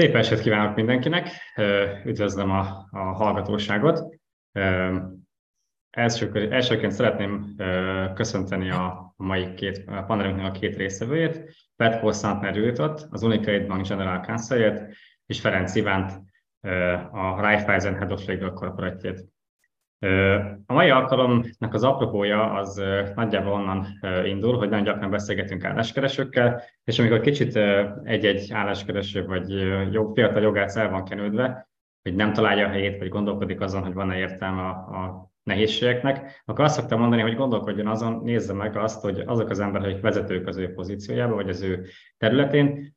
Szép estét kívánok mindenkinek, üdvözlöm a, a hallgatóságot. Első, elsőként szeretném köszönteni a mai két a panelünknek a két résztvevőjét, Petko Szantner Judithot, az Unicredit Bank General counsel és Ferenc Ivánt, a Raiffeisen Head of Legal Corporate-jét. A mai alkalomnak az apropója az nagyjából onnan indul, hogy nagyon gyakran beszélgetünk álláskeresőkkel, és amikor kicsit egy-egy álláskereső vagy jog, fiatal jogász el van kenődve, hogy nem találja a helyét, vagy gondolkodik azon, hogy van-e értelme a, a nehézségeknek, akkor azt szoktam mondani, hogy gondolkodjon azon, nézze meg azt, hogy azok az emberek, akik vezetők az ő pozíciójában, vagy az ő területén,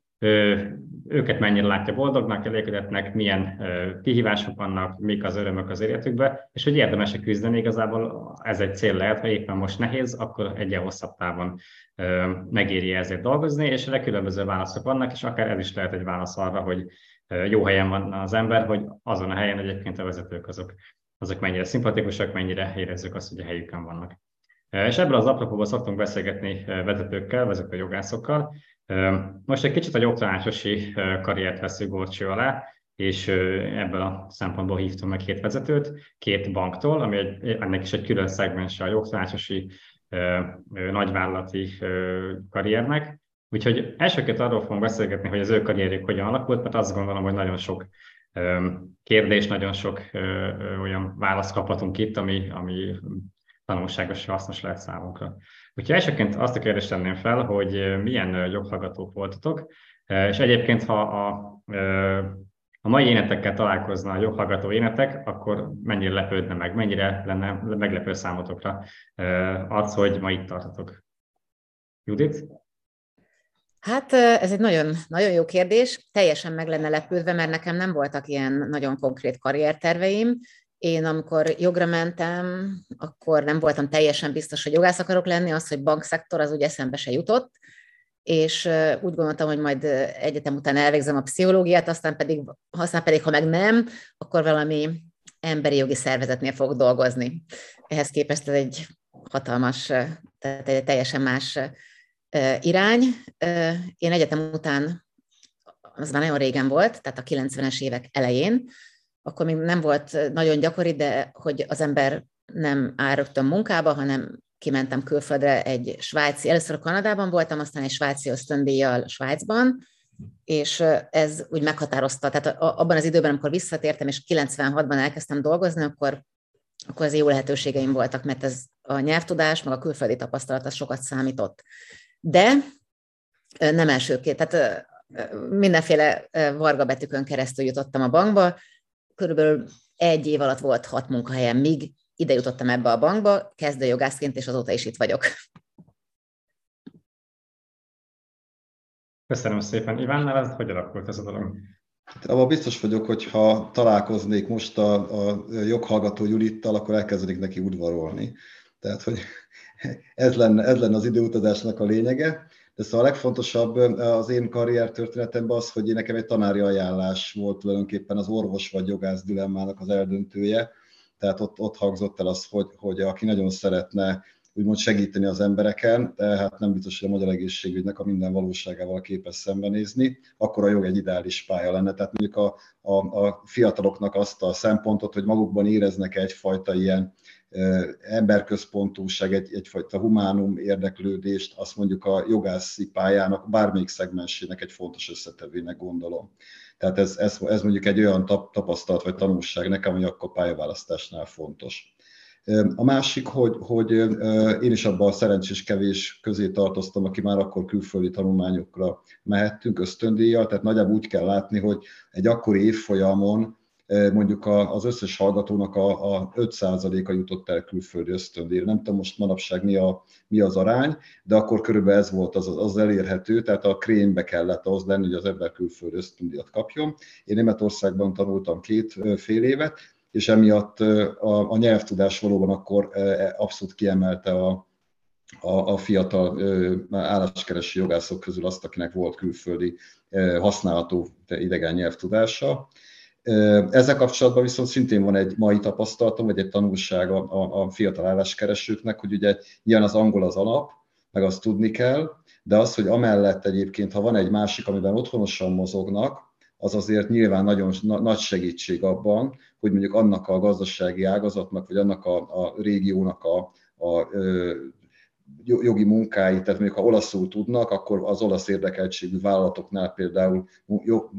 őket mennyire látja boldognak, elégedetnek, milyen kihívások vannak, mik az örömök az életükbe, és hogy érdemes küzdeni, igazából ez egy cél lehet, ha éppen most nehéz, akkor egyen hosszabb távon megéri ezért dolgozni, és erre különböző válaszok vannak, és akár ez is lehet egy válasz arra, hogy jó helyen van az ember, hogy azon a helyen egyébként a vezetők azok, azok mennyire szimpatikusak, mennyire érezzük azt, hogy a helyükön vannak. És ebből az apropóban szoktunk beszélgetni vezetőkkel, vezető jogászokkal, most egy kicsit a jogtanácsosi karriert veszünk górcső alá, és ebből a szempontból hívtam meg két vezetőt, két banktól, ami egy, ennek is egy külön szegmense a jogtanácsosi nagyvállalati karriernek. Úgyhogy elsőként arról fogunk beszélgetni, hogy az ő karrierjük hogyan alakult, mert azt gondolom, hogy nagyon sok kérdés, nagyon sok olyan választ kaphatunk itt, ami, ami tanulságos és hasznos lehet számunkra. Úgyhogy elsőként azt a kérdést tenném fel, hogy milyen joghallgatók voltatok, és egyébként, ha a, a mai énetekkel találkozna a joghallgató énetek, akkor mennyire lepődne meg, mennyire lenne meglepő számotokra az, hogy ma itt tartotok. Judit? Hát ez egy nagyon, nagyon jó kérdés. Teljesen meg lenne lepődve, mert nekem nem voltak ilyen nagyon konkrét karrierterveim. Én amikor jogra mentem, akkor nem voltam teljesen biztos, hogy jogász akarok lenni, az, hogy bankszektor, az úgy eszembe se jutott, és úgy gondoltam, hogy majd egyetem után elvégzem a pszichológiát, aztán pedig, aztán pedig, ha meg nem, akkor valami emberi jogi szervezetnél fog dolgozni. Ehhez képest ez egy hatalmas, tehát egy teljesen más irány. Én egyetem után, az már nagyon régen volt, tehát a 90-es évek elején, akkor még nem volt nagyon gyakori, de hogy az ember nem rögtön munkába, hanem kimentem külföldre egy svájci, először a Kanadában voltam, aztán egy svájci ösztöndíjjal Svájcban, és ez úgy meghatározta, tehát abban az időben, amikor visszatértem, és 96-ban elkezdtem dolgozni, akkor, akkor az jó lehetőségeim voltak, mert ez a nyelvtudás, meg a külföldi tapasztalat, az sokat számított. De nem elsőként, tehát mindenféle varga betűkön keresztül jutottam a bankba, körülbelül egy év alatt volt hat munkahelyem, míg ide jutottam ebbe a bankba, kezdő jogászként, és azóta is itt vagyok. Köszönöm szépen. Iván, ez hogy alakult ez a dolog? Hát, abban biztos vagyok, hogy ha találkoznék most a, a joghallgató Julittal, akkor elkezdenék neki udvarolni. Tehát, hogy ez lenne, ez lenne az időutazásnak a lényege. De szóval a legfontosabb az én karrier történetemben az, hogy nekem egy tanári ajánlás volt tulajdonképpen az orvos vagy jogász dilemmának az eldöntője. Tehát ott, ott hangzott el az, hogy, hogy aki nagyon szeretne úgymond segíteni az embereken, tehát nem biztos, hogy a magyar egészségügynek a minden valóságával képes szembenézni, akkor a jog egy ideális pálya lenne. Tehát mondjuk a, a, a fiataloknak azt a szempontot, hogy magukban éreznek egyfajta ilyen emberközpontúság, egy, egyfajta humánum érdeklődést, azt mondjuk a jogászi pályának bármelyik szegmensének egy fontos összetevőnek gondolom. Tehát ez, ez, ez mondjuk egy olyan tapasztalat vagy tanulság nekem, ami akkor pályaválasztásnál fontos. A másik, hogy, hogy én is abban a szerencsés kevés közé tartoztam, aki már akkor külföldi tanulmányokra mehettünk ösztöndíjjal, tehát nagyjából úgy kell látni, hogy egy akkori évfolyamon mondjuk az összes hallgatónak a, a 5%-a jutott el külföldi ösztöndíjra. Nem tudom most manapság mi, a, mi az arány, de akkor körülbelül ez volt az, az elérhető, tehát a krémbe kellett az lenni, hogy az ember külföldi ösztöndíjat kapjon. Én Németországban tanultam két fél évet, és emiatt a, a nyelvtudás valóban akkor e, abszolút kiemelte a, a, a fiatal álláskeresi jogászok közül azt, akinek volt külföldi használható idegen nyelvtudása. Ezzel kapcsolatban viszont szintén van egy mai tapasztalatom, vagy egy tanulság a, a fiatal álláskeresőknek, hogy ugye ilyen az angol az alap, meg azt tudni kell, de az, hogy amellett egyébként, ha van egy másik, amiben otthonosan mozognak, az azért nyilván nagyon nagy segítség abban, hogy mondjuk annak a gazdasági ágazatnak, vagy annak a, a régiónak a, a jogi munkái, tehát mondjuk ha olaszul tudnak, akkor az olasz érdekeltségű vállalatoknál például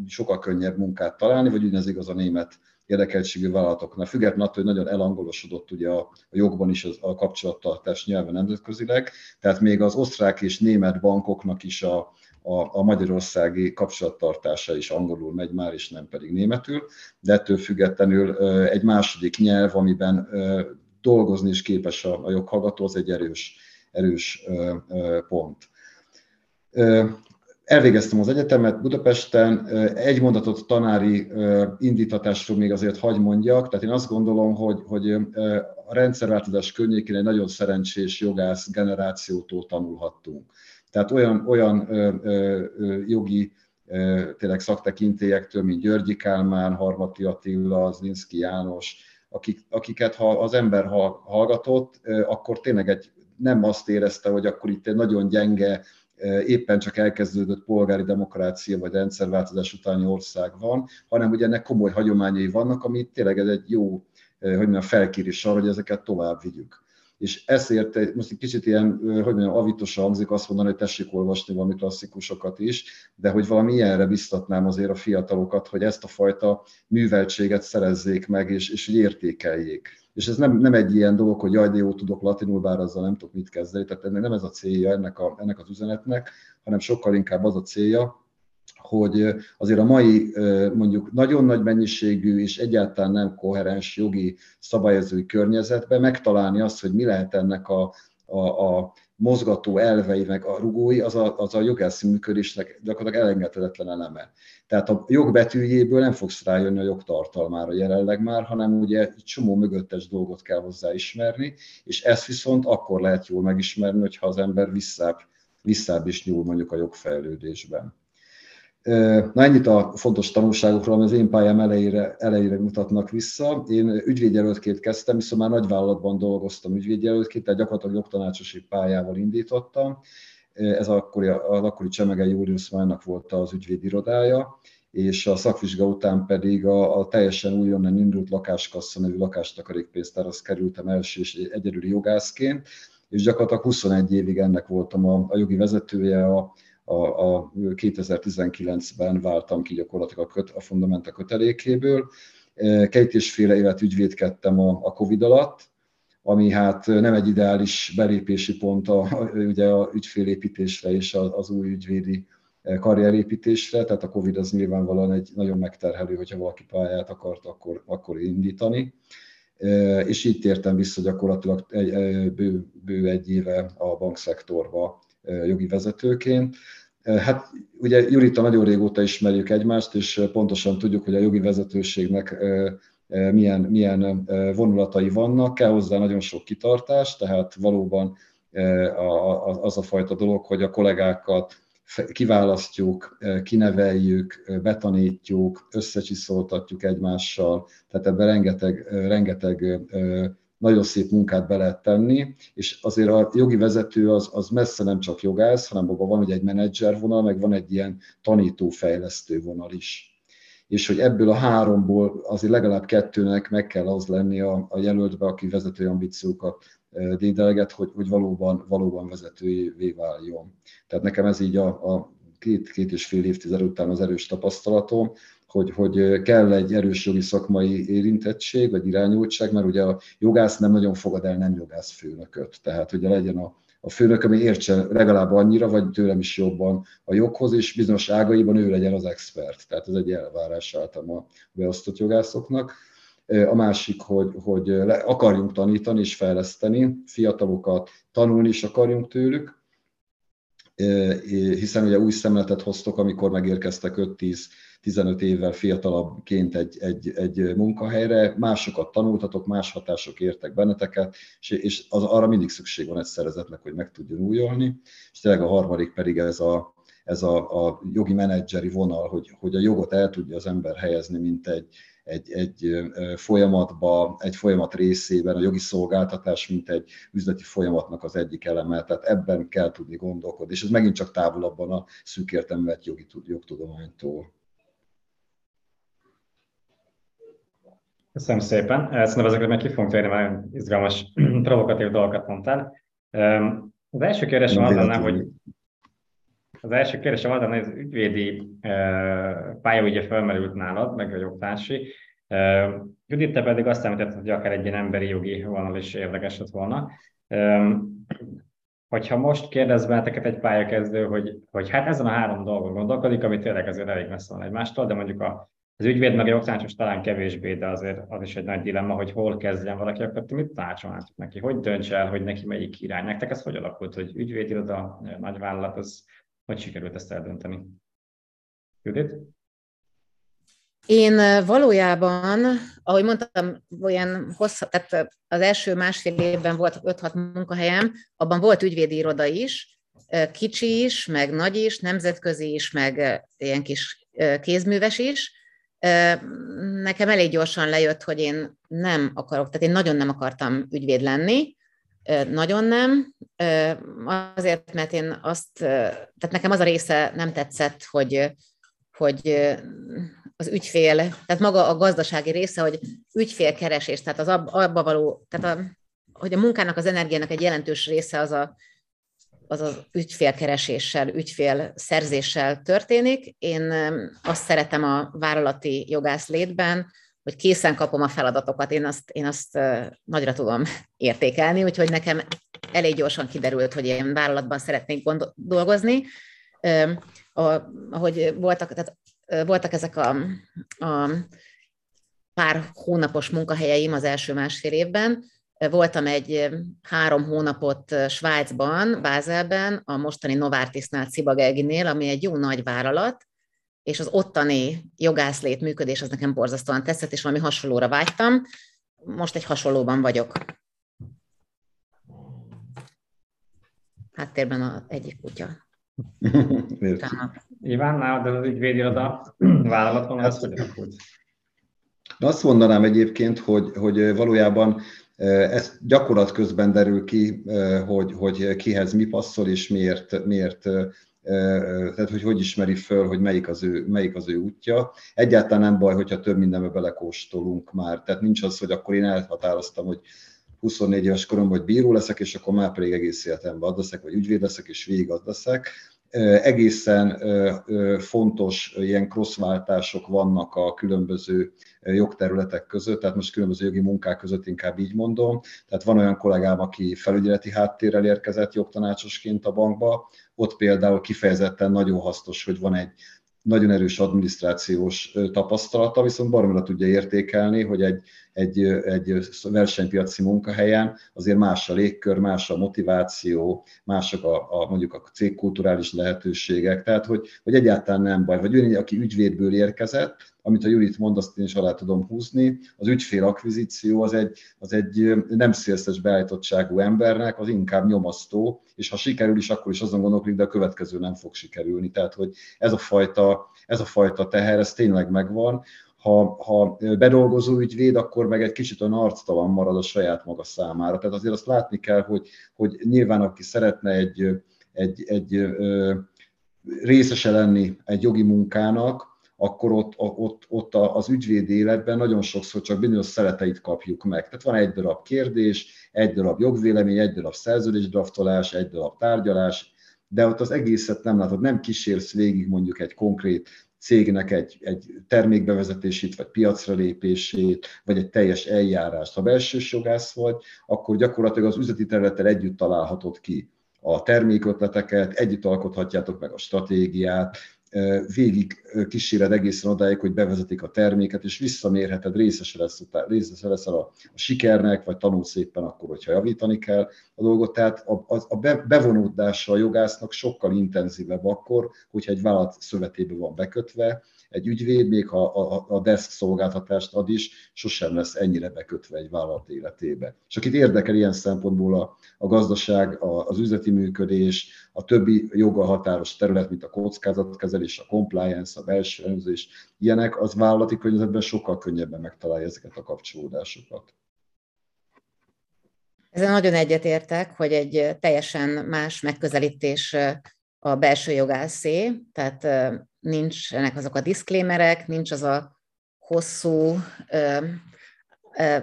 sokkal könnyebb munkát találni, vagy ugyanez igaz a német érdekeltségű vállalatoknál. Függetlenül attól, hogy nagyon elangolosodott ugye a, a jogban is az, a kapcsolattartás nyelven nemzetközileg, tehát még az osztrák és német bankoknak is a, a, a magyarországi kapcsolattartása is angolul megy már, és nem pedig németül, de ettől függetlenül egy második nyelv, amiben dolgozni is képes a, a joghallgató, az egy erős, erős pont. Elvégeztem az egyetemet Budapesten, egy mondatot tanári indítatásról még azért hagy mondjak, tehát én azt gondolom, hogy, hogy a rendszerváltozás környékén egy nagyon szerencsés jogász generációtól tanulhattunk. Tehát olyan, olyan ö, ö, jogi ö, tényleg szaktekintélyektől, mint Györgyi Kálmán, Harmati Attila, Zlinszki János, akik, akiket ha az ember hallgatott, akkor tényleg egy, nem azt érezte, hogy akkor itt egy nagyon gyenge, éppen csak elkezdődött polgári demokrácia vagy rendszerváltozás utáni ország van, hanem hogy ennek komoly hagyományai vannak, ami tényleg ez egy jó hogy mondjam, felkérés arra, hogy ezeket tovább vigyük és ezért most egy kicsit ilyen, hogy mondjam, avitos hangzik azt mondani, hogy tessék olvasni valami klasszikusokat is, de hogy valami ilyenre biztatnám azért a fiatalokat, hogy ezt a fajta műveltséget szerezzék meg, és, és értékeljék. És ez nem, nem egy ilyen dolog, hogy jaj, de jó tudok latinul, bár azzal nem tudok mit kezdeni, tehát nem ez a célja ennek, a, ennek az üzenetnek, hanem sokkal inkább az a célja, hogy azért a mai mondjuk nagyon nagy mennyiségű és egyáltalán nem koherens jogi szabályozói környezetben megtalálni azt, hogy mi lehet ennek a, a, a mozgató elvei, meg a rugói, az a, az a jogászi működésnek gyakorlatilag elengedhetetlen eleme. Tehát a jogbetűjéből nem fogsz rájönni a jogtartalmára jelenleg már, hanem ugye egy csomó mögöttes dolgot kell hozzá ismerni, és ezt viszont akkor lehet jól megismerni, hogyha az ember visszább, visszább is nyúl mondjuk a jogfejlődésben. Na ennyit a fontos tanulságokról, ami az én pályám elejére, elejére mutatnak vissza. Én ügyvédjelöltként kezdtem, viszont már nagyvállalatban dolgoztam ügyvédjelöltként, tehát gyakorlatilag jogtanácsosi pályával indítottam. Ez akkori, az akkori Csemege Július Májnak volt az ügyvédirodája, és a szakvizsga után pedig a, a teljesen újonnan indult lakáskassa nevű lakástakarékpénztárhoz kerültem első és egyedüli jogászként, és gyakorlatilag 21 évig ennek voltam a, a jogi vezetője, a, a, a 2019-ben váltam ki gyakorlatilag a, köt, a fundamenta kötelékéből. E, két és fél évet ügyvédkedtem a, a Covid alatt, ami hát nem egy ideális belépési pont a, ugye a ügyfélépítésre és az új ügyvédi e, karrierépítésre, tehát a Covid az nyilvánvalóan egy nagyon megterhelő, hogyha valaki pályát akart akkor, akkor indítani. E, és így tértem vissza gyakorlatilag egy, bő, bő egy éve a bankszektorba jogi vezetőként. Hát ugye Jurita nagyon régóta ismerjük egymást, és pontosan tudjuk, hogy a jogi vezetőségnek milyen, milyen vonulatai vannak, kell hozzá nagyon sok kitartás, tehát valóban az a fajta dolog, hogy a kollégákat kiválasztjuk, kineveljük, betanítjuk, összecsiszoltatjuk egymással, tehát ebben rengeteg, rengeteg nagyon szép munkát be lehet tenni, és azért a jogi vezető az, az messze nem csak jogász, hanem abban van ugye egy menedzser vonal, meg van egy ilyen tanító-fejlesztő vonal is. És hogy ebből a háromból azért legalább kettőnek meg kell az lenni a, a jelöltbe, aki vezetői ambíciókat dédelget, hogy, hogy valóban, valóban vezetőjévé váljon. Tehát nekem ez így a, a két, két és fél évtized után az erős tapasztalatom, hogy, hogy kell egy erős jogi szakmai érintettség, vagy irányultság, mert ugye a jogász nem nagyon fogad el nem jogász főnököt. Tehát ugye legyen a, a főnök, ami értse legalább annyira, vagy tőlem is jobban a joghoz, és bizonyos ágaiban ő legyen az expert. Tehát ez egy elvárás általában a beosztott jogászoknak. A másik, hogy, hogy le, akarjunk tanítani és fejleszteni, fiatalokat tanulni is akarjunk tőlük, hiszen ugye új szemletet hoztok, amikor megérkeztek 5-10 15 évvel fiatalabbként egy, egy, egy munkahelyre, másokat tanultatok, más hatások értek benneteket, és, és az, arra mindig szükség van egy szervezetnek, hogy meg tudjon újulni. És tényleg a harmadik pedig ez a, ez a, a jogi menedzseri vonal, hogy, hogy a jogot el tudja az ember helyezni, mint egy, egy, egy folyamatba, egy folyamat részében, a jogi szolgáltatás, mint egy üzleti folyamatnak az egyik eleme, tehát ebben kell tudni gondolkodni, és ez megint csak távolabban a szűk értelmet jogi jogtudománytól. Köszönöm szépen. Szerintem ezekre meg ki fogunk térni, mert izgalmas, provokatív dolgokat mondtál. Az első kérdésem az lenne, hogy az első kérdésem az lenne, hogy az ügyvédi pálya ugye felmerült nálad, meg a jogtársi. Judit, te pedig azt említetted, hogy akár egy ilyen emberi jogi vonal is érdekes lett volna. Hogyha most kérdez benneteket egy pályakezdő, hogy, hogy hát ezen a három dolgon gondolkodik, ami tényleg azért elég messze van egymástól, de mondjuk a az ügyvéd meg jogtanácsos talán kevésbé, de azért az is egy nagy dilemma, hogy hol kezdjen valaki, akkor mit tanácsolnátok neki? Hogy dönts el, hogy neki melyik irány? Nektek ez hogy alakult, hogy ügyvédiroda, nagyvállalat, az hogy sikerült ezt eldönteni? Judit? Én valójában, ahogy mondtam, olyan hosszabb, tehát az első másfél évben volt 5-6 munkahelyem, abban volt ügyvédi iroda is, kicsi is, meg nagy is, nemzetközi is, meg ilyen kis kézműves is, nekem elég gyorsan lejött, hogy én nem akarok, tehát én nagyon nem akartam ügyvéd lenni, nagyon nem, azért, mert én azt, tehát nekem az a része nem tetszett, hogy, hogy az ügyfél, tehát maga a gazdasági része, hogy ügyfélkeresés, tehát az abba való, tehát a, hogy a munkának, az energiának egy jelentős része az a az az ügyfélkereséssel, ügyfélszerzéssel történik. Én azt szeretem a vállalati jogász létben, hogy készen kapom a feladatokat, én azt, én azt nagyra tudom értékelni, úgyhogy nekem elég gyorsan kiderült, hogy én vállalatban szeretnék gond- dolgozni. ahogy voltak, tehát voltak ezek a, a pár hónapos munkahelyeim az első másfél évben, Voltam egy három hónapot Svájcban, Bázelben, a mostani Novartisnál, Cibagelginél, ami egy jó nagy vállalat, és az ottani jogászlét működés az nekem borzasztóan tetszett, és valami hasonlóra vágytam. Most egy hasonlóban vagyok. Háttérben a egyik kutya. Iván, nálad az ügyvédiroda vállalaton, az hogy alakult? Azt mondanám egyébként, hogy, hogy valójában ez gyakorlat közben derül ki, hogy, hogy kihez mi passzol, és miért, miért tehát hogy hogy ismeri föl, hogy melyik az, ő, melyik az ő útja. Egyáltalán nem baj, hogyha több mindenbe belekóstolunk már. Tehát nincs az, hogy akkor én elhatároztam, hogy 24 éves koromban, hogy bíró leszek, és akkor már pedig egész életemben ad leszek, vagy ügyvéd leszek, és végig ad leszek. Egészen fontos ilyen crossváltások vannak a különböző jogterületek között, tehát most különböző jogi munkák között inkább így mondom. Tehát van olyan kollégám, aki felügyeleti háttérrel érkezett jogtanácsosként a bankba, ott például kifejezetten nagyon hasznos, hogy van egy nagyon erős adminisztrációs tapasztalata, viszont baromra tudja értékelni, hogy egy, egy, egy versenypiaci munkahelyen azért más a légkör, más a motiváció, mások a, a mondjuk a cégkulturális lehetőségek, tehát hogy, hogy egyáltalán nem baj. Vagy ő, aki ügyvédből érkezett, amit a Jurit mond, azt én is alá tudom húzni. Az ügyfél akvizíció az egy, az egy nem szélszes beállítottságú embernek, az inkább nyomasztó, és ha sikerül is, akkor is azon gondolkodik, de a következő nem fog sikerülni. Tehát, hogy ez a fajta, ez a fajta teher, ez tényleg megvan. Ha, ha bedolgozó ügyvéd, akkor meg egy kicsit olyan arctalan marad a saját maga számára. Tehát azért azt látni kell, hogy, hogy nyilván aki szeretne egy, egy, egy részese lenni egy jogi munkának, akkor ott, ott, ott az ügyvéd életben nagyon sokszor csak bizonyos szereteit kapjuk meg. Tehát van egy darab kérdés, egy darab jogvélemény, egy darab szerződésdraftolás, egy darab tárgyalás, de ott az egészet nem látod, nem kísérsz végig mondjuk egy konkrét cégnek egy, egy termékbevezetését, vagy piacra lépését, vagy egy teljes eljárást. Ha belsős jogász vagy, akkor gyakorlatilag az üzleti területtel együtt találhatod ki a termékötleteket, együtt alkothatjátok meg a stratégiát, végig kíséred egészen odáig, hogy bevezetik a terméket, és visszamérheted, részes lesz, részes lesz a, a sikernek, vagy tanulsz szépen akkor, hogyha javítani kell a dolgot. Tehát a, a, a bevonódása a jogásznak sokkal intenzívebb akkor, hogyha egy vállalat szövetébe van bekötve, egy ügyvéd, még ha a, a desk szolgáltatást ad is, sosem lesz ennyire bekötve egy vállalat életébe. És akit érdekel ilyen szempontból a, a gazdaság, a, az üzleti működés, a többi joga határos terület, mint a kockázatkezelés, a compliance, a belső elemzés, ilyenek, az vállalati környezetben sokkal könnyebben megtalálja ezeket a kapcsolódásokat. Ezen nagyon egyetértek, hogy egy teljesen más megközelítés a belső jogászé, tehát nincsenek azok a diszklémerek, nincs az a hosszú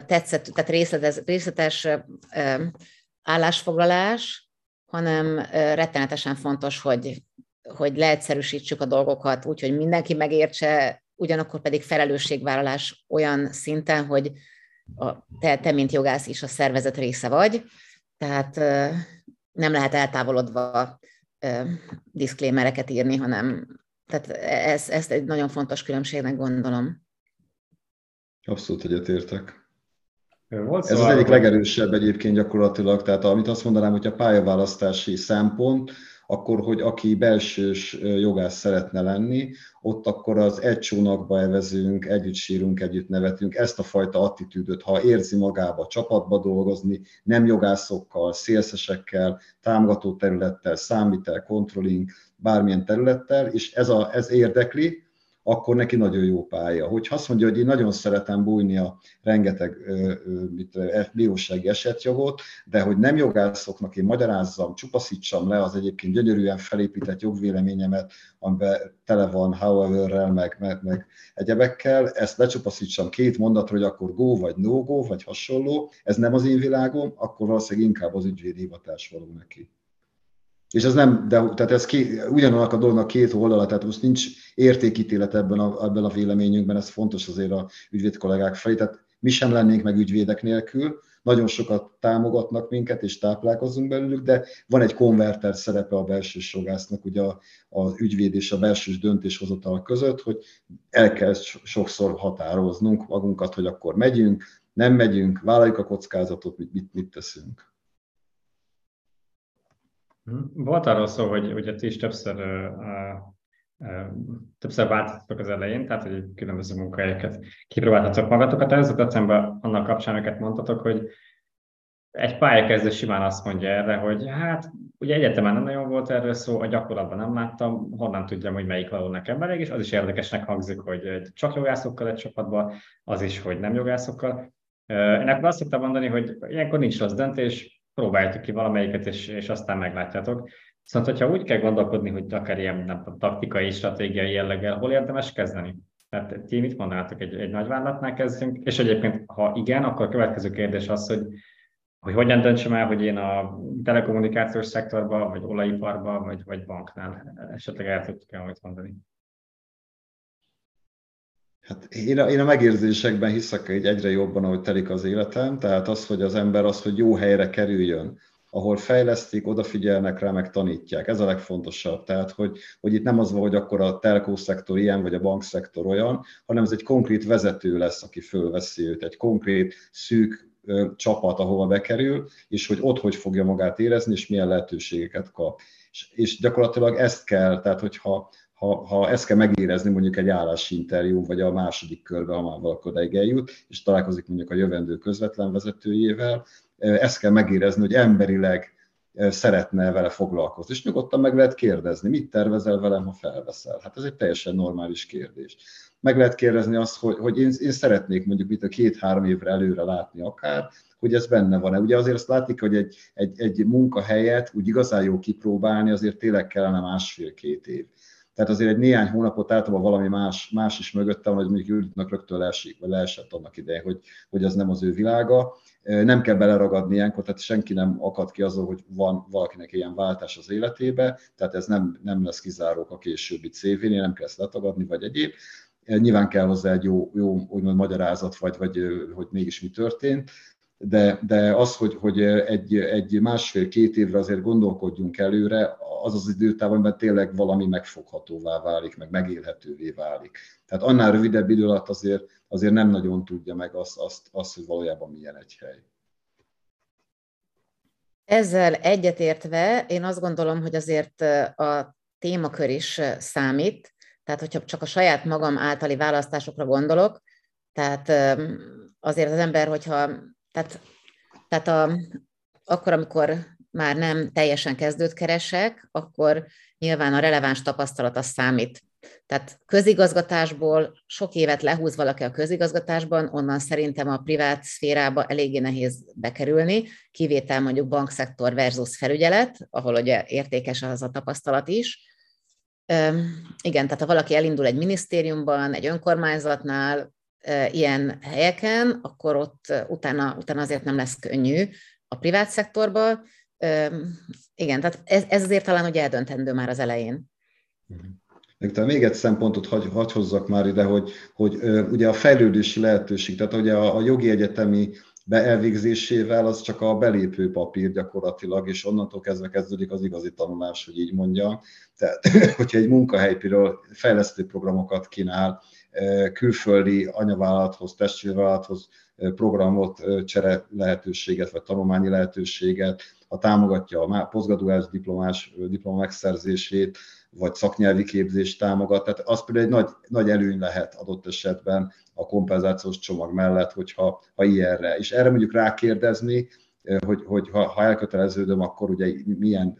tetszett, tehát részletes, részletes állásfoglalás, hanem rettenetesen fontos, hogy, hogy leegyszerűsítsük a dolgokat úgy, hogy mindenki megértse, ugyanakkor pedig felelősségvállalás olyan szinten, hogy a, te, te, mint jogász is a szervezet része vagy, tehát nem lehet eltávolodva diszklémereket írni, hanem tehát ez, ezt egy nagyon fontos különbségnek gondolom. Abszolút egyetértek. Volt Ez az egyik legerősebb egyébként gyakorlatilag, tehát amit azt mondanám, hogy a pályaválasztási szempont, akkor, hogy aki belsős jogász szeretne lenni, ott akkor az egy csónakba evezünk, együtt sírunk, együtt nevetünk, ezt a fajta attitűdöt, ha érzi magába csapatba dolgozni, nem jogászokkal, szélszesekkel, támogató területtel, számítel, controlling, bármilyen területtel, és ez, a, ez érdekli, akkor neki nagyon jó pálya. Hogy azt mondja, hogy én nagyon szeretem bújni a rengeteg mit, bírósági esetjogot, de hogy nem jogászoknak én magyarázzam, csupaszítsam le az egyébként gyönyörűen felépített jogvéleményemet, amiben tele van however-rel, meg, meg, meg egyebekkel, ezt lecsupaszítsam két mondatra, hogy akkor go vagy no go, vagy hasonló, ez nem az én világom, akkor valószínűleg inkább az ügyvédhivatás való neki. És ez nem, de tehát ez ké, ugyanannak a dolognak két oldala, tehát most nincs értékítélet ebben a, ebben a véleményünkben, ez fontos azért a ügyvéd kollégák felé, tehát mi sem lennénk meg ügyvédek nélkül, nagyon sokat támogatnak minket, és táplálkozunk belőlük, de van egy konverter szerepe a belső jogásznak, ugye az ügyvéd és a belső döntéshozatal között, hogy el kell sokszor határoznunk magunkat, hogy akkor megyünk, nem megyünk, vállaljuk a kockázatot, mit, mit teszünk. Hm. Volt arról szó, hogy ugye ti is többször, többször változtatok az elején, tehát hogy különböző munkahelyeket kipróbáltatok magatokat. Ez a eszembe annak kapcsán, amiket mondtatok, hogy egy pályakezdő simán azt mondja erre, hogy hát ugye egyetemen nem nagyon volt erről szó, a gyakorlatban nem láttam, honnan tudjam, hogy melyik való nekem elég, és az is érdekesnek hangzik, hogy csak jogászokkal egy csapatban, az is, hogy nem jogászokkal. Én akkor azt szoktam mondani, hogy ilyenkor nincs rossz döntés, próbáljátok ki valamelyiket, és, és aztán meglátjátok. Viszont, hogyha úgy kell gondolkodni, hogy akár ilyen nem tudom, taktikai, stratégiai jelleggel, hol érdemes kezdeni? Tehát ti mit mondanátok, egy, egy vállalatnál kezdünk? És egyébként, ha igen, akkor a következő kérdés az, hogy, hogy hogyan döntsem el, hogy én a telekommunikációs szektorban, vagy olajiparban, vagy, vagy banknál esetleg el tudtuk el mit mondani. Hát én a, én a megérzésekben hiszek hogy egyre jobban, ahogy telik az életem, tehát az, hogy az ember az, hogy jó helyre kerüljön, ahol fejlesztik, odafigyelnek rá, meg tanítják. Ez a legfontosabb. Tehát, hogy, hogy itt nem az van, hogy akkor a telkó szektor ilyen, vagy a bankszektor olyan, hanem ez egy konkrét vezető lesz, aki fölveszi őt, egy konkrét szűk ö, csapat, ahova bekerül, és hogy ott hogy fogja magát érezni, és milyen lehetőségeket kap. És, és gyakorlatilag ezt kell, tehát hogyha ha, ha ezt kell megérezni mondjuk egy állásinterjú, vagy a második körbe, ha már valaki eljut, és találkozik mondjuk a jövendő közvetlen vezetőjével, ezt kell megérezni, hogy emberileg szeretne vele foglalkozni. És nyugodtan meg lehet kérdezni, mit tervezel velem, ha felveszel? Hát ez egy teljesen normális kérdés. Meg lehet kérdezni azt, hogy, hogy én, én szeretnék mondjuk mit a két-három évre előre látni akár, hogy ez benne van-e. Ugye azért azt látni, hogy egy, egy, egy munkahelyet úgy igazán jó kipróbálni, azért tényleg kellene másfél-két év. Tehát azért egy néhány hónapot általában valami más, más is mögötte van, hogy mondjuk Juditnak rögtön leesik, vagy leesett annak ideje, hogy, hogy az nem az ő világa. Nem kell beleragadni ilyenkor, tehát senki nem akad ki azon, hogy van valakinek ilyen váltás az életébe, tehát ez nem, nem lesz kizárók a későbbi CV-nél, nem kell ezt letagadni, vagy egyéb. Nyilván kell hozzá egy jó, jó úgymond magyarázat, vagy, vagy hogy mégis mi történt, de, de az, hogy, hogy egy, egy másfél-két évre azért gondolkodjunk előre, az az időtávon, amiben tényleg valami megfoghatóvá válik, meg megélhetővé válik. Tehát annál rövidebb idő alatt azért, azért nem nagyon tudja meg azt, azt, azt, hogy valójában milyen egy hely. Ezzel egyetértve én azt gondolom, hogy azért a témakör is számít, tehát hogyha csak a saját magam általi választásokra gondolok, tehát azért az ember, hogyha tehát, tehát a, akkor, amikor már nem teljesen kezdőt keresek, akkor nyilván a releváns tapasztalat az számít. Tehát közigazgatásból sok évet lehúz valaki a közigazgatásban, onnan szerintem a privát szférába eléggé nehéz bekerülni, kivétel mondjuk bankszektor versus felügyelet, ahol ugye értékes az a tapasztalat is. Üm, igen, tehát ha valaki elindul egy minisztériumban, egy önkormányzatnál, ilyen helyeken, akkor ott utána, utána azért nem lesz könnyű a privát szektorban. Igen, tehát ez, ez azért talán hogy eldöntendő már az elején. Még, még egy szempontot hagy, hagy hozzak már ide, hogy, hogy ugye a fejlődési lehetőség, tehát ugye a, a jogi egyetemi beelvégzésével az csak a belépő papír gyakorlatilag, és onnantól kezdve kezdődik az igazi tanulás, hogy így mondja. Tehát, hogyha egy munkahelypiről fejlesztő programokat kínál, külföldi anyavállalathoz, testvérvállalathoz programot, csere lehetőséget, vagy tanulmányi lehetőséget, ha támogatja a posztgraduális diplomás diploma megszerzését, vagy szaknyelvi képzést támogat. Tehát az például egy nagy, nagy előny lehet adott esetben a kompenzációs csomag mellett, hogyha ha ilyenre. És erre mondjuk rákérdezni, hogy, hogy ha, ha elköteleződöm, akkor ugye milyen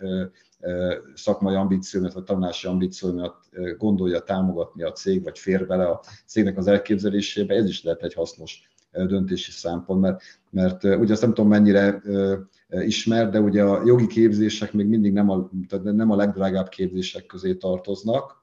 szakmai ambíciómat, vagy tanulási ambíciómat gondolja támogatni a cég, vagy fér bele a cégnek az elképzelésébe, ez is lehet egy hasznos döntési szempont, mert, mert ugye azt nem tudom mennyire ismer, de ugye a jogi képzések még mindig nem a, tehát nem a legdrágább képzések közé tartoznak,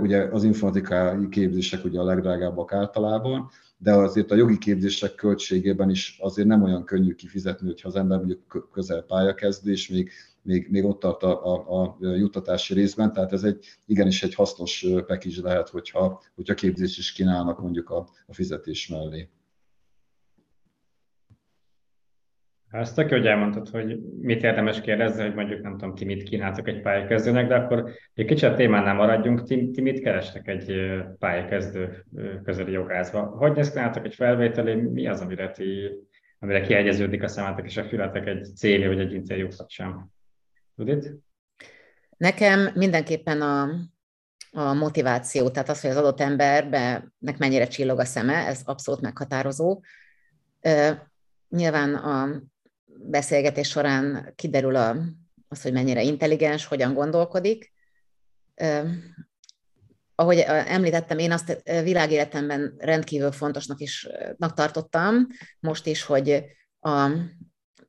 ugye az informatikai képzések ugye a legdrágábbak általában, de azért a jogi képzések költségében is azért nem olyan könnyű kifizetni, hogyha az ember mondjuk közel pályakezdő, és még, még, még ott tart a, a, a juttatási részben, tehát ez egy igenis egy hasznos package lehet, hogyha, hogyha képzést is kínálnak mondjuk a, a fizetés mellé. Ezt tök hogy elmondtad, hogy mit érdemes kérdezni, hogy mondjuk nem tudom, ti mit kínáltok egy pályakezdőnek, de akkor egy kicsit a témánál maradjunk, ti, ti mit kerestek egy pályakezdő közeli jogászba? Hogy néz ki egy felvételé, mi az, amire, ti, amire kiegyeződik a szemetek és a fületek egy CV vagy egy interjú sem? Judit? Nekem mindenképpen a, a motiváció, tehát az, hogy az adott embernek mennyire csillog a szeme, ez abszolút meghatározó. Nyilván a beszélgetés során kiderül a, az, hogy mennyire intelligens, hogyan gondolkodik. Ahogy említettem, én azt világéletemben rendkívül fontosnak is tartottam, most is, hogy a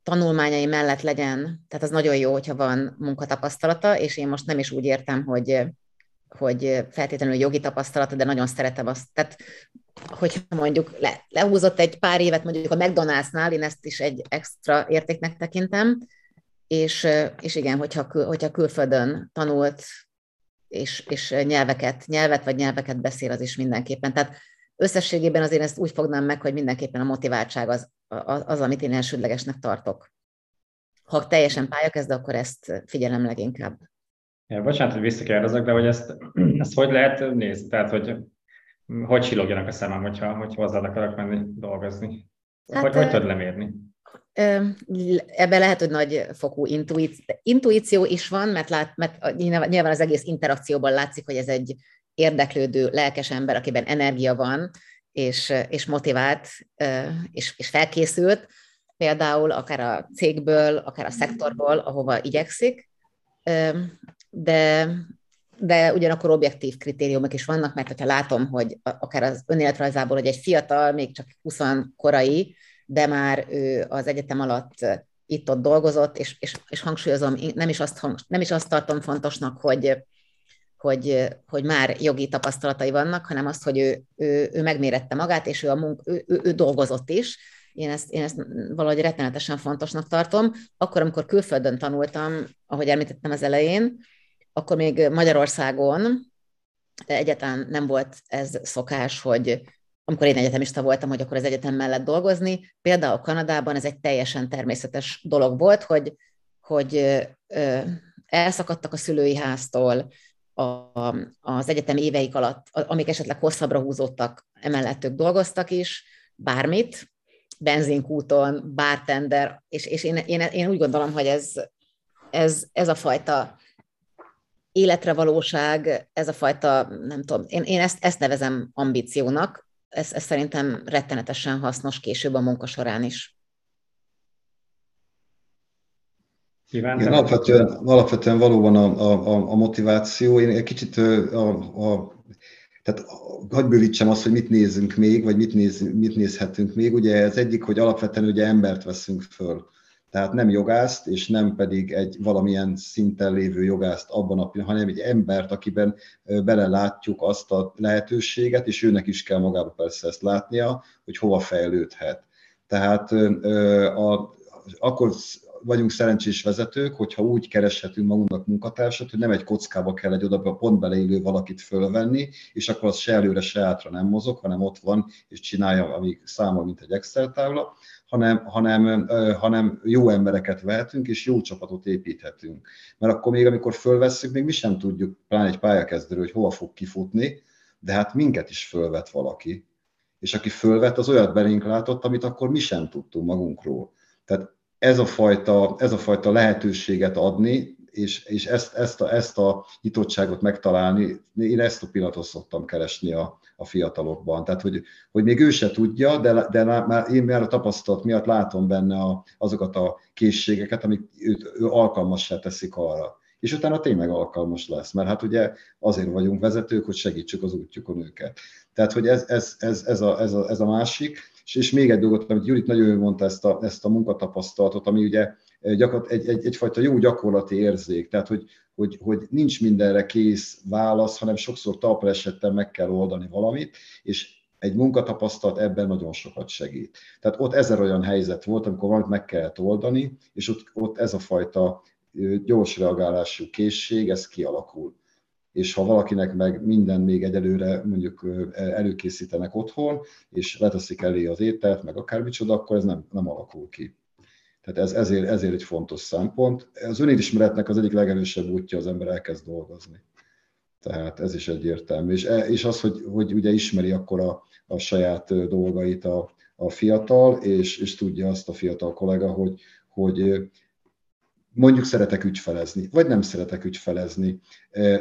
tanulmányai mellett legyen, tehát az nagyon jó, hogyha van munkatapasztalata, és én most nem is úgy értem, hogy, hogy feltétlenül jogi tapasztalata, de nagyon szeretem azt. Tehát hogyha mondjuk le, lehúzott egy pár évet mondjuk a McDonald'snál, én ezt is egy extra értéknek tekintem, és, és igen, hogyha, hogyha külföldön tanult, és, és nyelveket, nyelvet vagy nyelveket beszél, az is mindenképpen. Tehát összességében azért ezt úgy fognám meg, hogy mindenképpen a motiváltság az, az, az amit én elsődlegesnek tartok. Ha teljesen pályakezd, akkor ezt figyelem leginkább. Ja, bocsánat, hogy visszakérdezek, de hogy ezt, ezt hogy lehet nézni? Tehát, hogy hogy silogjanak a szemem, hogyha, hogyha hozzá akarok menni dolgozni? Hát, hogy, hogy tudod lemérni? Ebben lehet, hogy nagy fokú intuíció, intuíció is van, mert, lát, mert nyilván az egész interakcióban látszik, hogy ez egy érdeklődő, lelkes ember, akiben energia van, és, és motivált, és, és felkészült, például akár a cégből, akár a szektorból, ahova igyekszik, de de ugyanakkor objektív kritériumok is vannak, mert hogyha látom, hogy akár az önéletrajzából, hogy egy fiatal, még csak 20 korai, de már ő az egyetem alatt itt-ott dolgozott, és, és, és hangsúlyozom, nem is, azt, nem is azt tartom fontosnak, hogy, hogy, hogy már jogi tapasztalatai vannak, hanem azt, hogy ő, ő, ő megmérette magát, és ő, a munk, ő, ő, ő dolgozott is. Én ezt, én ezt valahogy rettenetesen fontosnak tartom. Akkor, amikor külföldön tanultam, ahogy említettem az elején, akkor még Magyarországon egyáltalán nem volt ez szokás, hogy amikor én egyetemista voltam, hogy akkor az egyetem mellett dolgozni. Például Kanadában ez egy teljesen természetes dolog volt, hogy, hogy elszakadtak a szülői háztól, a, az egyetem éveik alatt, amik esetleg hosszabbra húzódtak, emellett ők dolgoztak is, bármit, benzinkúton, bartender, és, és én, én, én úgy gondolom, hogy ez, ez, ez a fajta életre valóság, ez a fajta, nem tudom, én, én ezt, ezt nevezem ambíciónak, ez, ez szerintem rettenetesen hasznos később a munka során is. Igen, alapvetően, alapvetően valóban a, a, a motiváció. Én egy kicsit a, a tehát hagyd bővítsem azt, hogy mit nézünk még, vagy mit, néz, mit nézhetünk még. Ugye ez egyik, hogy alapvetően ugye embert veszünk föl. Tehát nem jogászt, és nem pedig egy valamilyen szinten lévő jogászt abban a pillanatban, hanem egy embert, akiben belelátjuk azt a lehetőséget, és őnek is kell magába persze ezt látnia, hogy hova fejlődhet. Tehát a, akkor vagyunk szerencsés vezetők, hogyha úgy kereshetünk magunknak munkatársat, hogy nem egy kockába kell egy oda pont beleillő valakit fölvenni, és akkor az se előre, se átra nem mozog, hanem ott van, és csinálja, amíg számol, mint egy Excel tábla, hanem, hanem, hanem jó embereket vehetünk, és jó csapatot építhetünk. Mert akkor még, amikor fölvesszük, még mi sem tudjuk, pláne egy pályakezdő, hogy hova fog kifutni, de hát minket is fölvet valaki. És aki fölvet, az olyat belénk látott, amit akkor mi sem tudtunk magunkról. Tehát ez a fajta, ez a fajta lehetőséget adni, és, és ezt, ezt, a, ezt a nyitottságot megtalálni, én ezt a pillanatot szoktam keresni a, a fiatalokban. Tehát, hogy, hogy még ő se tudja, de, de már, én már a tapasztalat miatt látom benne a, azokat a készségeket, amik őt ő alkalmassá teszik arra. És utána tényleg alkalmas lesz, mert hát ugye azért vagyunk vezetők, hogy segítsük az útjukon őket. Tehát, hogy ez, ez, ez, ez, a, ez, a, ez a másik. És, és még egy dolgot, amit Judit nagyon jól mondta ezt a, ezt a munkatapasztalatot, ami ugye gyakor, egy, egy, egyfajta jó gyakorlati érzék, tehát hogy, hogy, hogy nincs mindenre kész válasz, hanem sokszor talpra esettel meg kell oldani valamit, és egy munkatapasztalat ebben nagyon sokat segít. Tehát ott ezer olyan helyzet volt, amikor valamit meg kellett oldani, és ott, ott ez a fajta gyors reagálású készség, ez kialakul. És ha valakinek meg minden még egyelőre mondjuk előkészítenek otthon, és leteszik elé az ételt, meg akármicsoda, akkor ez nem, nem alakul ki. Tehát ez, ezért, ezért egy fontos szempont. Az önismeretnek az egyik legerősebb útja az ember elkezd dolgozni. Tehát ez is egyértelmű. És, és az, hogy, hogy ugye ismeri akkor a, a saját dolgait a, a fiatal, és, és tudja azt a fiatal kollega, hogy, hogy mondjuk szeretek ügyfelezni, vagy nem szeretek ügyfelezni.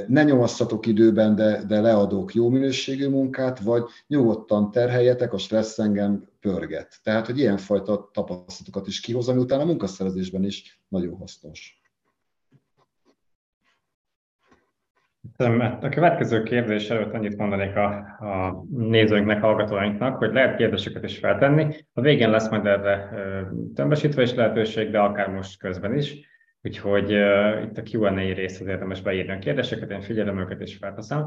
Ne nyomasszatok időben, de, de leadok jó minőségű munkát, vagy nyugodtan terheljetek, a stressz engem pörget. Tehát, hogy ilyenfajta tapasztalatokat is kihoz, ami utána a munkaszerzésben is nagyon hasznos. A következő kérdés előtt annyit mondanék a, a nézőinknek, hallgatóinknak, hogy lehet kérdéseket is feltenni. A végén lesz majd erre tömbösítve is lehetőség, de akár most közben is. Úgyhogy uh, itt a Q&A részhez érdemes beírni a kérdéseket, én figyelem őket és felteszem.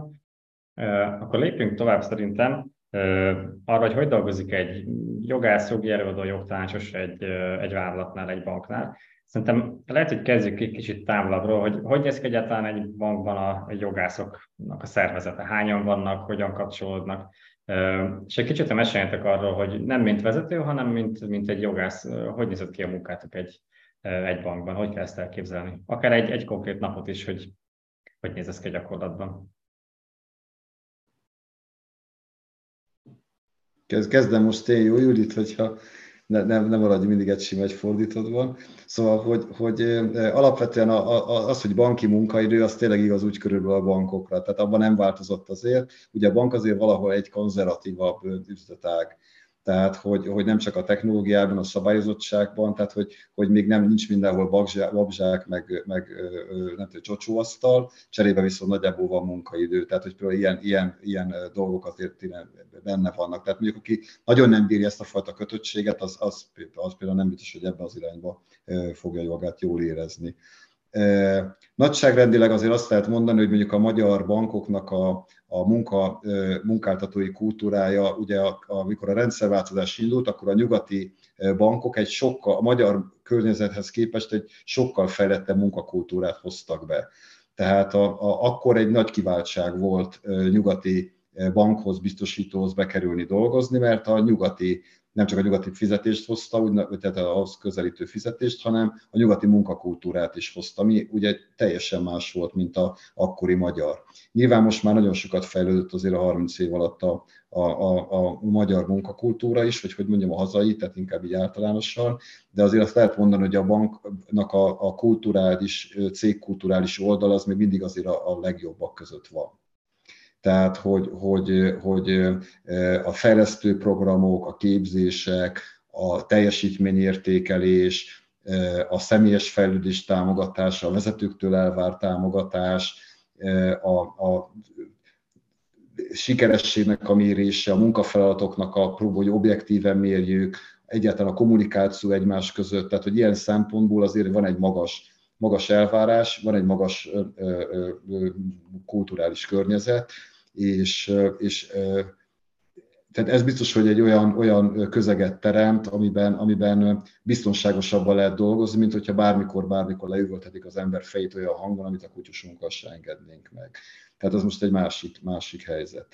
Uh, akkor lépjünk tovább szerintem uh, arra, hogy hogy dolgozik egy jogász, jogi előadó, jogtanácsos egy, uh, egy vállalatnál, egy banknál. Szerintem lehet, hogy kezdjük egy kicsit távolabbról, hogy hogy néz ki egyáltalán egy bankban a, jogászoknak a szervezete, hányan vannak, hogyan kapcsolódnak, és egy kicsit meséljetek arról, hogy nem mint vezető, hanem mint, mint egy jogász, hogy nézett ki a munkátok egy, egy bankban, hogy kell ezt elképzelni? Akár egy, egy konkrét napot is, hogy hogy néz ez ki gyakorlatban. Kezdem most én, jó Judit, hogyha ne, nem, nem maradj mindig egy sima, egy fordítottban. Szóval, hogy, hogy alapvetően a, a, az, hogy banki munkaidő, az tényleg igaz úgy körülbelül a bankokra. Tehát abban nem változott azért. Ugye a bank azért valahol egy konzervatívabb üzletág tehát hogy, hogy nem csak a technológiában, a szabályozottságban, tehát hogy, hogy még nem nincs mindenhol babzsák, meg, meg nem tudom, csocsóasztal, cserébe viszont nagyjából van munkaidő, tehát hogy például ilyen, ilyen, ilyen dolgok azért benne vannak. Tehát mondjuk, aki nagyon nem bírja ezt a fajta kötöttséget, az, az, az például nem biztos, hogy ebbe az irányba fogja magát jól érezni. Nagyságrendileg azért azt lehet mondani, hogy mondjuk a magyar bankoknak a, a munka, munkáltatói kultúrája, ugye amikor a rendszerváltozás indult, akkor a nyugati bankok egy sokkal, a magyar környezethez képest egy sokkal fejlettebb munkakultúrát hoztak be. Tehát a, a, akkor egy nagy kiváltság volt nyugati bankhoz, biztosítóhoz bekerülni dolgozni, mert a nyugati nem csak a nyugati fizetést hozta, úgy, tehát ahhoz közelítő fizetést, hanem a nyugati munkakultúrát is hozta, ami ugye teljesen más volt, mint a akkori magyar. Nyilván most már nagyon sokat fejlődött azért a 30 év alatt a, a, a, a magyar munkakultúra is, vagy hogy mondjam a hazai, tehát inkább így általánosan, de azért azt lehet mondani, hogy a banknak a, a kulturális, cégkulturális oldal az még mindig azért a, a legjobbak között van tehát hogy, hogy, hogy a fejlesztő programok, a képzések, a teljesítményértékelés, a személyes fejlődés támogatása, a vezetőktől elvárt támogatás, a, a sikerességnek a mérése, a munkafeladatoknak a próba, hogy objektíven mérjük, egyáltalán a kommunikáció egymás között, tehát hogy ilyen szempontból azért van egy magas, magas elvárás, van egy magas ö, ö, ö, kulturális környezet, és, és tehát ez biztos, hogy egy olyan, olyan közeget teremt, amiben, amiben biztonságosabban lehet dolgozni, mint hogyha bármikor, bármikor leüvöltetik az ember fejét olyan hangon, amit a kutyusunkkal se engednénk meg. Tehát ez most egy másik, másik helyzet.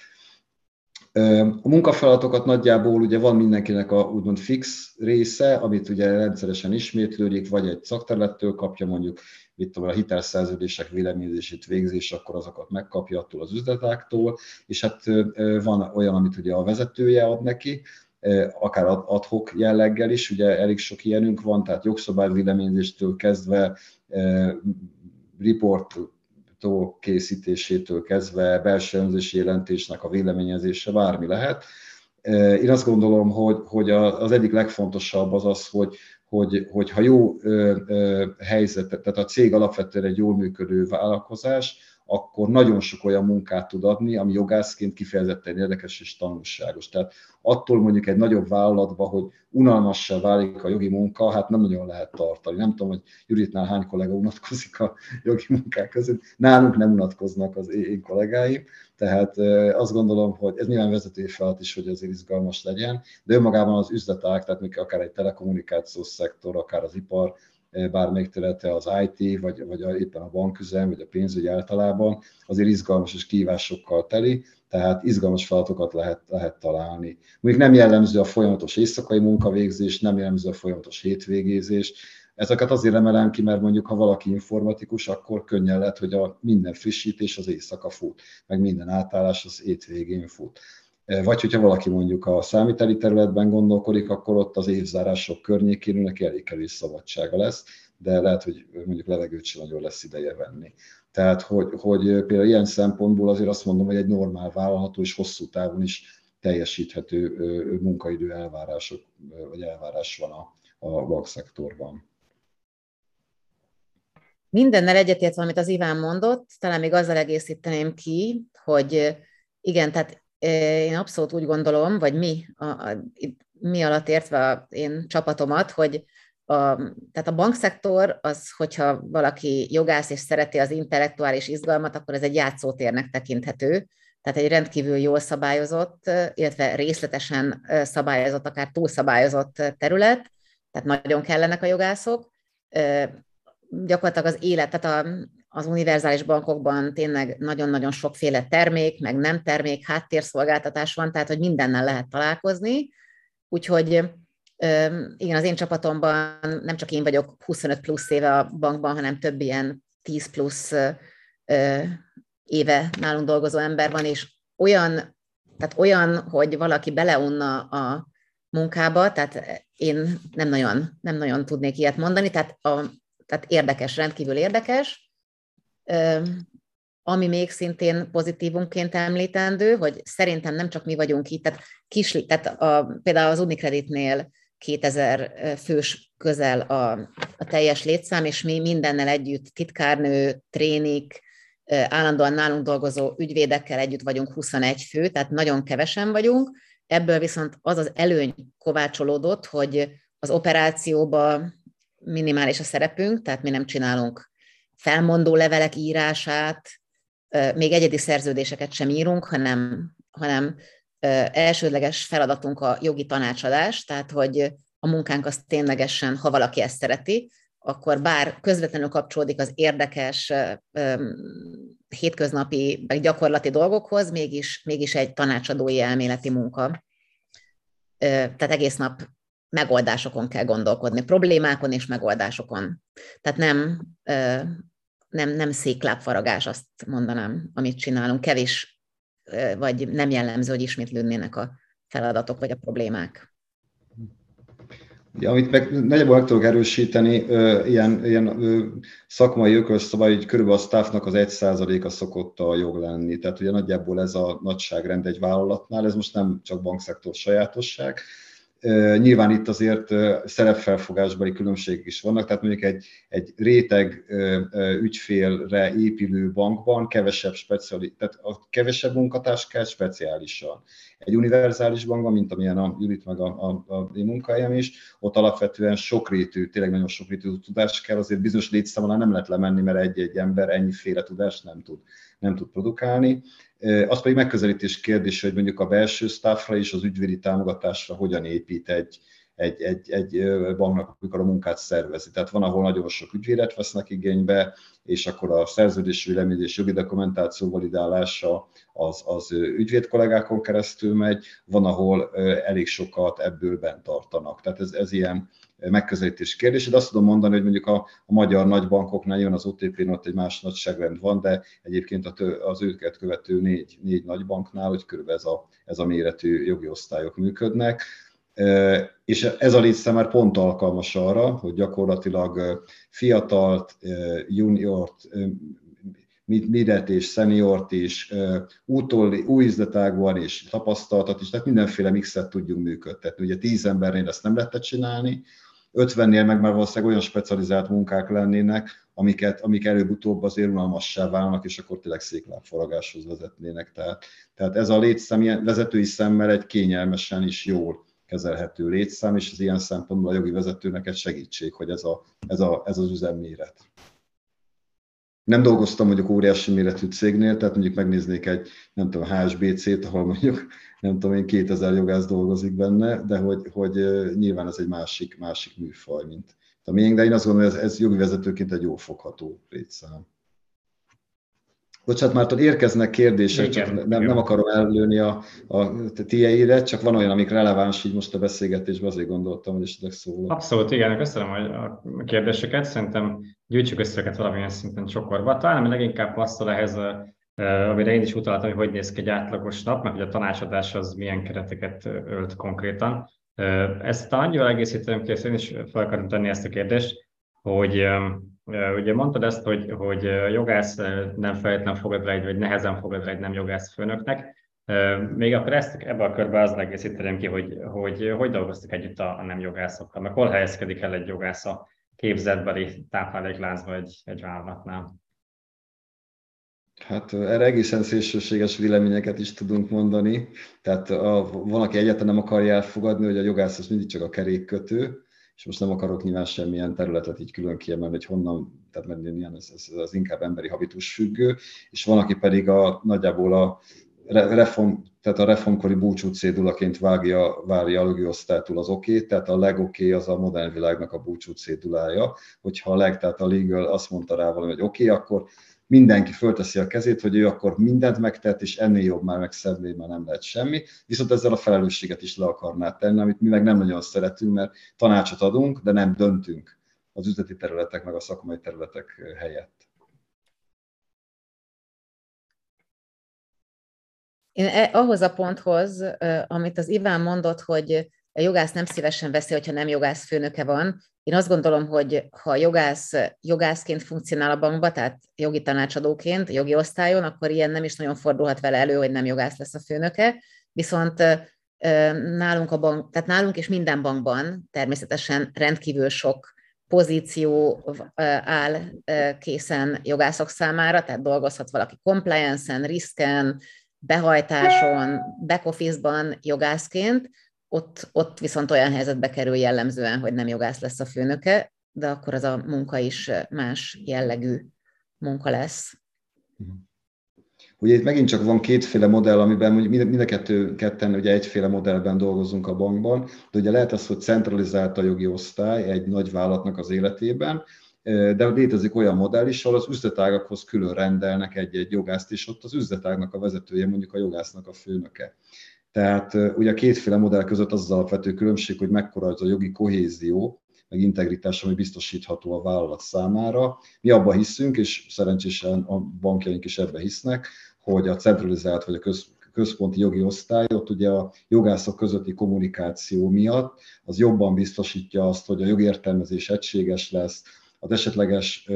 A munkafeladatokat nagyjából ugye van mindenkinek a úgymond fix része, amit ugye rendszeresen ismétlődik, vagy egy szakterülettől kapja mondjuk, mit tudom, a hitelszerződések véleményezését végzés, akkor azokat megkapja attól az üzletáktól, és hát van olyan, amit ugye a vezetője ad neki, akár adhok jelleggel is, ugye elég sok ilyenünk van, tehát jogszabály véleményezéstől kezdve report készítésétől kezdve belső önzési jelentésnek a véleményezése bármi lehet. Én azt gondolom, hogy, hogy az egyik legfontosabb az az, hogy, hogy, hogy ha jó helyzet, tehát a cég alapvetően egy jól működő vállalkozás, akkor nagyon sok olyan munkát tud adni, ami jogászként kifejezetten érdekes és tanulságos. Tehát attól mondjuk egy nagyobb vállalatban, hogy unalmassá válik a jogi munka, hát nem nagyon lehet tartani. Nem tudom, hogy Juritnál hány kollega unatkozik a jogi munkák között. Nálunk nem unatkoznak az én kollégáim, tehát azt gondolom, hogy ez nyilván vezetői feladat is, hogy azért izgalmas legyen, de önmagában az üzletág, tehát akár egy telekommunikációs szektor, akár az ipar, bármelyik területe az IT, vagy, vagy éppen a banküzem, vagy a pénzügy általában, azért izgalmas és kívásokkal teli, tehát izgalmas feladatokat lehet, lehet találni. Mondjuk nem jellemző a folyamatos éjszakai munkavégzés, nem jellemző a folyamatos hétvégézés, Ezeket azért emelem ki, mert mondjuk, ha valaki informatikus, akkor könnyen lehet, hogy a minden frissítés az éjszaka fut, meg minden átállás az étvégén fut. Vagy hogyha valaki mondjuk a számíteli területben gondolkodik, akkor ott az évzárások környékén neki elég kevés szabadsága lesz, de lehet, hogy mondjuk levegőt sem nagyon lesz ideje venni. Tehát, hogy, hogy például ilyen szempontból azért azt mondom, hogy egy normál vállalható és hosszú távon is teljesíthető munkaidő elvárások, vagy elvárás van a, a bankszektorban. Mindennel egyetértve, amit az Iván mondott, talán még azzal egészíteném ki, hogy igen, tehát én abszolút úgy gondolom, vagy mi, a, a, mi alatt értve a én csapatomat, hogy a, tehát a bankszektor az, hogyha valaki jogász és szereti az intellektuális izgalmat, akkor ez egy játszótérnek tekinthető, tehát egy rendkívül jól szabályozott, illetve részletesen szabályozott, akár túlszabályozott terület, tehát nagyon kellenek a jogászok. Gyakorlatilag az élet, tehát a, az univerzális bankokban tényleg nagyon-nagyon sokféle termék, meg nem termék, háttérszolgáltatás van, tehát hogy mindennel lehet találkozni. Úgyhogy igen, az én csapatomban nem csak én vagyok 25 plusz éve a bankban, hanem több ilyen 10 plusz éve nálunk dolgozó ember van, és olyan, tehát olyan, hogy valaki beleunna a munkába, tehát én nem nagyon, nem nagyon tudnék ilyet mondani, tehát, a, tehát érdekes, rendkívül érdekes, ami még szintén pozitívunként említendő, hogy szerintem nem csak mi vagyunk itt, tehát, kis, tehát a, például az Unicreditnél 2000 fős közel a, a teljes létszám, és mi mindennel együtt, titkárnő, trénik, állandóan nálunk dolgozó ügyvédekkel együtt vagyunk 21 fő, tehát nagyon kevesen vagyunk. Ebből viszont az az előny kovácsolódott, hogy az operációba minimális a szerepünk, tehát mi nem csinálunk felmondó levelek írását, még egyedi szerződéseket sem írunk, hanem, hanem elsődleges feladatunk a jogi tanácsadás, tehát hogy a munkánk az ténylegesen, ha valaki ezt szereti, akkor bár közvetlenül kapcsolódik az érdekes hétköznapi, vagy gyakorlati dolgokhoz, mégis, mégis egy tanácsadói elméleti munka. Tehát egész nap megoldásokon kell gondolkodni, problémákon és megoldásokon. Tehát nem nem, nem széklábfaragás, azt mondanám, amit csinálunk. Kevés, vagy nem jellemző, hogy ismétlődnének a feladatok vagy a problémák. Ja, amit meg nagyjából meg tudok erősíteni, ilyen, ilyen szakmai ökölszabály, hogy körülbelül a staffnak az egy százaléka szokott a jog lenni. Tehát ugye nagyjából ez a nagyságrend egy vállalatnál, ez most nem csak bankszektor sajátosság, Nyilván itt azért szerepfelfogásbeli különbségek is vannak, tehát mondjuk egy, egy réteg ügyfélre épülő bankban kevesebb speciali, tehát a kevesebb munkatárs kell speciálisan. Egy univerzális bankban, mint amilyen a Judit meg a, a, a én munkahelyem is, ott alapvetően sokrétű, tényleg nagyon sokrétű tudás kell, azért bizonyos létszámon nem lehet lemenni, mert egy-egy ember ennyiféle tudást nem tud, nem tud produkálni. Az pedig megközelítés kérdése, hogy mondjuk a belső staffra és az ügyvédi támogatásra hogyan épít egy, egy, egy, egy banknak, amikor a munkát szervezi. Tehát van, ahol nagyon sok ügyvédet vesznek igénybe, és akkor a szerződés vélemény jogi dokumentáció validálása az, az ügyvéd kollégákon keresztül megy, van, ahol elég sokat ebből bent tartanak. Tehát ez, ez ilyen megközelítés kérdés. De azt tudom mondani, hogy mondjuk a, a magyar nagybankoknál jön az OTP-n ott egy más nagyságrend van, de egyébként az őket követő négy, négy nagybanknál, hogy körülbelül ez a, ez a méretű jogi osztályok működnek és ez a létszám már pont alkalmas arra, hogy gyakorlatilag fiatalt, juniort, midet és szeniort is, útól, új üzletágban és tapasztaltat is, tehát mindenféle mixet tudjunk működtetni. Ugye tíz embernél ezt nem lehetett csinálni, 50-nél meg már valószínűleg olyan specializált munkák lennének, amiket, amik előbb-utóbb azért unalmassá válnak, és akkor tényleg széklábforagáshoz vezetnének. Tehát, tehát ez a létszám ilyen vezetői szemmel egy kényelmesen is jól kezelhető létszám, és az ilyen szempontból a jogi vezetőnek egy segítség, hogy ez, a, ez, a, ez az üzemméret. Nem dolgoztam mondjuk óriási méretű cégnél, tehát mondjuk megnéznék egy, nem tudom, HSBC-t, ahol mondjuk, nem tudom én, 2000 jogász dolgozik benne, de hogy, hogy nyilván ez egy másik, másik műfaj, mint a miénk, de én azt gondolom, hogy ez, ez jogi vezetőként egy jó fogható létszám. Bocsánat, már érkeznek kérdések, Igen, csak nem, nem akarom ellőni a, a tieire, csak van olyan, amik releváns így most a beszélgetésben, azért gondoltam, hogy esetleg szólok. Abszolút, igen, köszönöm a kérdéseket, szerintem gyűjtsük össze őket valamilyen szinten csokorba. Talán ami leginkább passzol ehhez, amire én is utaltam, hogy hogy néz ki egy átlagos nap, meg hogy a tanácsadás az milyen kereteket ölt konkrétan. Ezt talán annyival egészítem ki, én is fel akarom tenni ezt a kérdést, hogy Ugye mondtad ezt, hogy, hogy jogász nem feltétlenül fogad rá egy, vagy nehezen fogad rá egy nem jogász főnöknek. Még akkor ezt ebbe a körbe az egészíteném ki, hogy, hogy hogy dolgoztak együtt a, nem jogászokkal, meg hol helyezkedik el egy jogász a képzetbeli táplálékláncba egy, egy vállalatnál. Hát erre egészen szélsőséges véleményeket is tudunk mondani. Tehát a, van, aki egyáltalán nem akarja elfogadni, hogy a jogász az mindig csak a kerékkötő, és most nem akarok nyilván semmilyen területet így külön kiemelni, hogy honnan, tehát mert ilyen, ez, ez, az inkább emberi habitus függő, és van, aki pedig a, nagyjából a reform, tehát a reformkori búcsú cédulaként vágja, várja a lögőosztálytól az oké, okay, tehát a legoké az a modern világnak a búcsú cédulája, hogyha a leg, tehát a legal azt mondta rá valami, hogy oké, okay, akkor mindenki fölteszi a kezét, hogy ő akkor mindent megtett, és ennél jobb már meg szebbé már nem lehet semmi, viszont ezzel a felelősséget is le akarná tenni, amit mi meg nem nagyon szeretünk, mert tanácsot adunk, de nem döntünk az üzleti területek meg a szakmai területek helyett. Én e, ahhoz a ponthoz, amit az Iván mondott, hogy a jogász nem szívesen veszi, hogyha nem jogász főnöke van. Én azt gondolom, hogy ha jogász jogászként funkcionál a bankba, tehát jogi tanácsadóként, jogi osztályon, akkor ilyen nem is nagyon fordulhat vele elő, hogy nem jogász lesz a főnöke. Viszont nálunk a bank, tehát nálunk és minden bankban természetesen rendkívül sok pozíció áll készen jogászok számára, tehát dolgozhat valaki compliance-en, risken, behajtáson, back office-ban jogászként, ott, ott viszont olyan helyzetbe kerül jellemzően, hogy nem jogász lesz a főnöke, de akkor az a munka is más jellegű munka lesz. Mhm. Ugye itt megint csak van kétféle modell, amiben mind, mind a kettő, ketten ugye egyféle modellben dolgozunk a bankban, de ugye lehet az, hogy centralizált a jogi osztály egy nagy vállalatnak az életében, de létezik olyan modell is, ahol az üzletágakhoz külön rendelnek egy-egy jogászt, és ott az üzletágnak a vezetője mondjuk a jogásznak a főnöke. Tehát ugye a kétféle modell között az az alapvető különbség, hogy mekkora az a jogi kohézió, meg integritás, ami biztosítható a vállalat számára. Mi abban hiszünk, és szerencsésen a bankjaink is ebbe hisznek, hogy a centralizált vagy a köz, központi jogi osztály, ott ugye a jogászok közötti kommunikáció miatt az jobban biztosítja azt, hogy a jogértelmezés egységes lesz, az esetleges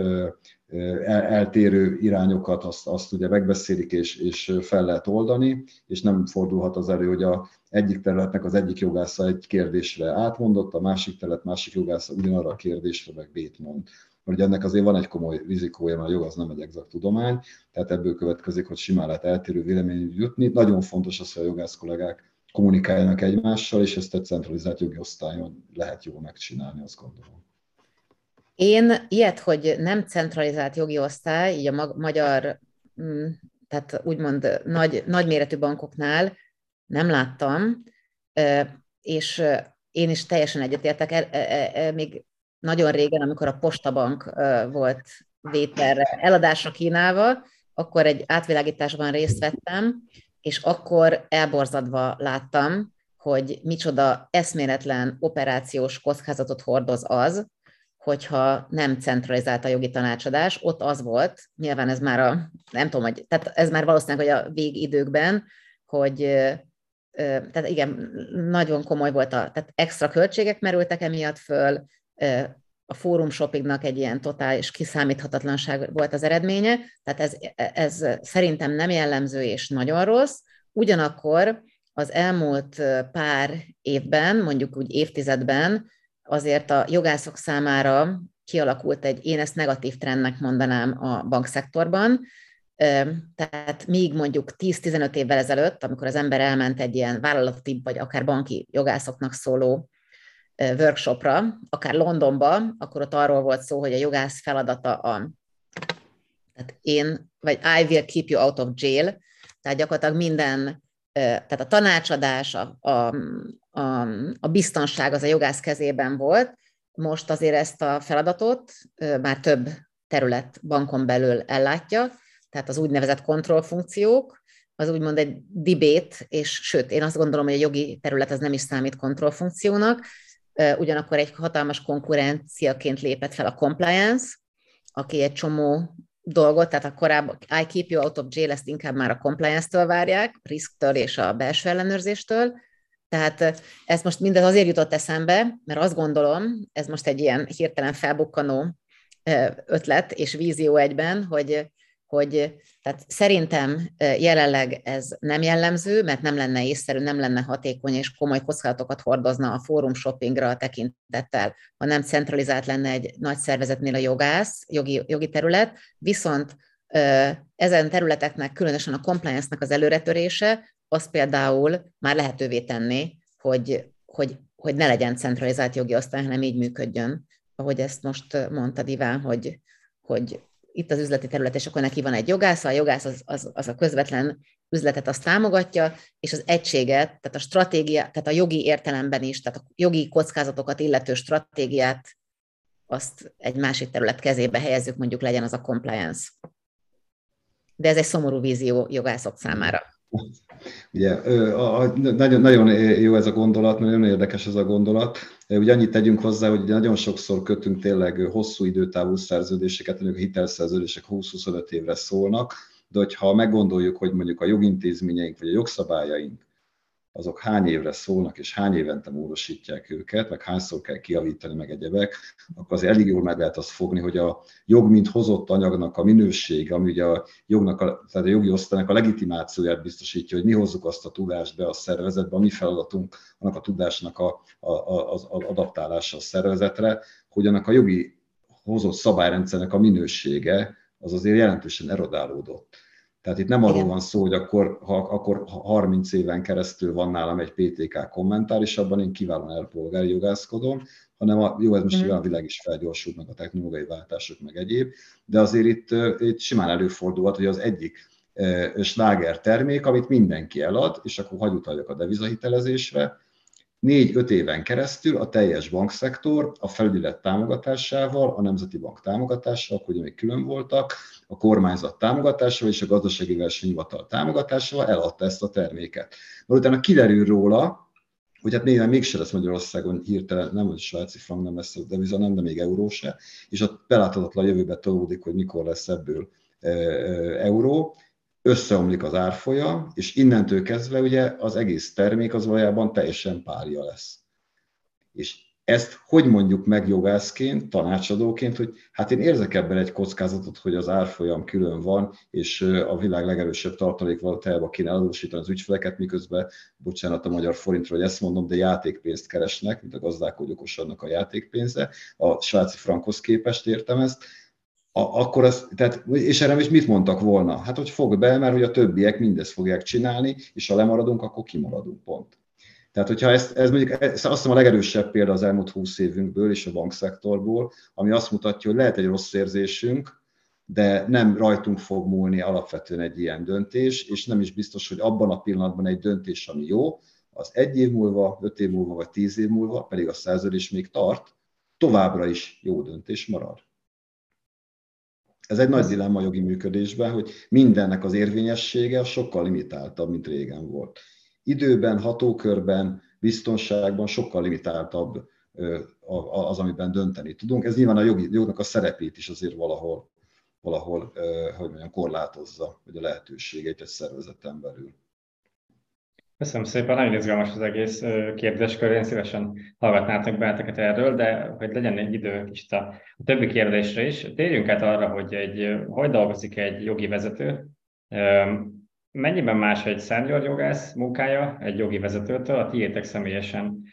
eltérő irányokat azt, azt ugye megbeszélik és, és fel lehet oldani, és nem fordulhat az elő, hogy a egyik területnek az egyik jogásza egy kérdésre átmondott, a másik terület másik jogásza ugyanarra a kérdésre meg bét mond. Mert ugye ennek azért van egy komoly rizikója, mert a jog az nem egy exakt tudomány, tehát ebből következik, hogy simán lehet eltérő véleményű jutni. Nagyon fontos az, hogy a jogász kollégák kommunikáljanak egymással, és ezt egy centralizált jogi osztályon lehet jól megcsinálni, azt gondolom. Én ilyet, hogy nem centralizált jogi osztály, így a magyar, mm, tehát úgymond nagy, nagyméretű bankoknál nem láttam, és én is teljesen egyetértek, e, e, e, még nagyon régen, amikor a Postabank volt vételre eladásra kínálva, akkor egy átvilágításban részt vettem, és akkor elborzadva láttam, hogy micsoda eszméletlen operációs kockázatot hordoz az, hogyha nem centralizált a jogi tanácsadás. Ott az volt, nyilván ez már a, nem tudom, hogy, tehát ez már valószínűleg hogy a végidőkben, hogy tehát igen, nagyon komoly volt, a, tehát extra költségek merültek emiatt föl, a fórum shoppingnak egy ilyen totális kiszámíthatatlanság volt az eredménye, tehát ez, ez szerintem nem jellemző és nagyon rossz, ugyanakkor az elmúlt pár évben, mondjuk úgy évtizedben azért a jogászok számára kialakult egy, én ezt negatív trendnek mondanám a bankszektorban, tehát míg mondjuk 10-15 évvel ezelőtt, amikor az ember elment egy ilyen vállalati vagy akár banki jogászoknak szóló workshopra, akár Londonba, akkor ott arról volt szó, hogy a jogász feladata a tehát én, vagy I will keep you out of jail, tehát gyakorlatilag minden, tehát a tanácsadás, a, a, a, a biztonság az a jogász kezében volt, most azért ezt a feladatot már több terület bankon belül ellátja, tehát az úgynevezett kontrollfunkciók, az úgymond egy dibét, és sőt, én azt gondolom, hogy a jogi terület az nem is számít kontrollfunkciónak, ugyanakkor egy hatalmas konkurenciaként lépett fel a compliance, aki egy csomó dolgot, tehát a korábban I keep you out of jail, ezt inkább már a compliance-től várják, risktől és a belső ellenőrzéstől, tehát ezt most mindez azért jutott eszembe, mert azt gondolom, ez most egy ilyen hirtelen felbukkanó ötlet és vízió egyben, hogy hogy tehát szerintem jelenleg ez nem jellemző, mert nem lenne észszerű, nem lenne hatékony és komoly kockázatokat hordozna a fórum shoppingra a tekintettel, ha nem centralizált lenne egy nagy szervezetnél a jogász, jogi, jogi terület, viszont ezen területeknek, különösen a compliance-nak az előretörése, az például már lehetővé tenni, hogy, hogy, hogy ne legyen centralizált jogi osztály, hanem így működjön, ahogy ezt most mondta Iván, hogy, hogy itt az üzleti terület, és akkor neki van egy jogász, a jogász az, az, az a közvetlen üzletet azt támogatja, és az egységet, tehát a stratégia, tehát a jogi értelemben is, tehát a jogi kockázatokat illető stratégiát azt egy másik terület kezébe helyezzük, mondjuk legyen az a compliance. De ez egy szomorú vízió jogászok számára. Ugye, a, a, nagyon, nagyon jó ez a gondolat, nagyon érdekes ez a gondolat. Ugye annyit tegyünk hozzá, hogy nagyon sokszor kötünk tényleg hosszú időtávú szerződéseket, mondjuk a hitelszerződések 20-25 évre szólnak, de hogyha meggondoljuk, hogy mondjuk a jogintézményeink vagy a jogszabályaink azok hány évre szólnak, és hány évente módosítják őket, meg hányszor kell kiavítani, meg egyebek, akkor azért elég jól meg lehet azt fogni, hogy a jog, mint hozott anyagnak a minősége, ami ugye a jognak, a, tehát a jogi osztálynak a legitimációját biztosítja, hogy mi hozzuk azt a tudást be a szervezetbe, a mi feladatunk annak a tudásnak a, a, a, az adaptálása a szervezetre, hogy annak a jogi hozott szabályrendszernek a minősége az azért jelentősen erodálódott. Tehát itt nem arról van szó, hogy akkor, ha, akkor 30 éven keresztül van nálam egy PTK kommentár, és abban én kiválóan elpolgári jogászkodom, hanem a, jó, ez most mm. a világ is felgyorsult, meg a technológiai váltások, meg egyéb, de azért itt, itt simán előfordulhat, hogy az egyik sláger termék, amit mindenki elad, és akkor hagy utaljak a devizahitelezésre, négy-öt éven keresztül a teljes bankszektor a felügyelet támogatásával, a Nemzeti Bank támogatásával, ugye még külön voltak, a kormányzat támogatásával és a gazdasági versenyhivatal támogatásával eladta ezt a terméket. Na, utána kiderül róla, hogy hát néha mégse lesz Magyarországon hirtelen, nem a svájci frank, nem lesz a deviza, nem, de még euró se, és a beláthatatlan jövőbe tolódik, hogy mikor lesz ebből euró, összeomlik az árfolyam, és innentől kezdve ugye az egész termék az valójában teljesen párja lesz. És ezt hogy mondjuk meg jogászként, tanácsadóként, hogy hát én érzek ebben egy kockázatot, hogy az árfolyam külön van, és a világ legerősebb tartalékvalutájába kéne adósítani az ügyfeleket, miközben, bocsánat a magyar forintról, hogy ezt mondom, de játékpénzt keresnek, mint a gazdák, hogy okosannak a játékpénze, a svájci frankhoz képest értem ezt, a, akkor az, tehát, és erre is mit mondtak volna? Hát, hogy fog be, mert hogy a többiek mindezt fogják csinálni, és ha lemaradunk, akkor kimaradunk pont. Tehát, hogyha ezt, ez mondjuk ez azt hiszem a legerősebb példa az elmúlt 20 évünkből és a bankszektorból, ami azt mutatja, hogy lehet egy rossz érzésünk, de nem rajtunk fog múlni alapvetően egy ilyen döntés, és nem is biztos, hogy abban a pillanatban egy döntés, ami jó, az egy év múlva, öt év múlva, vagy tíz év múlva, pedig a szerződés még tart, továbbra is jó döntés marad. Ez egy nagy dilemma jogi működésben, hogy mindennek az érvényessége sokkal limitáltabb, mint régen volt. Időben, hatókörben, biztonságban sokkal limitáltabb az, amiben dönteni tudunk. Ez nyilván a jogi, jognak a szerepét is azért valahol, valahol hogy mondjam, korlátozza, vagy a lehetőségeit egy szervezeten belül. Köszönöm szépen, nagyon izgalmas az egész kérdéskör, én szívesen hallgatnátok benneteket erről, de hogy legyen egy idő kicsit a, a többi kérdésre is, térjünk át arra, hogy egy, hogy dolgozik egy jogi vezető, mennyiben más egy senior jogász munkája egy jogi vezetőtől, a tiétek személyesen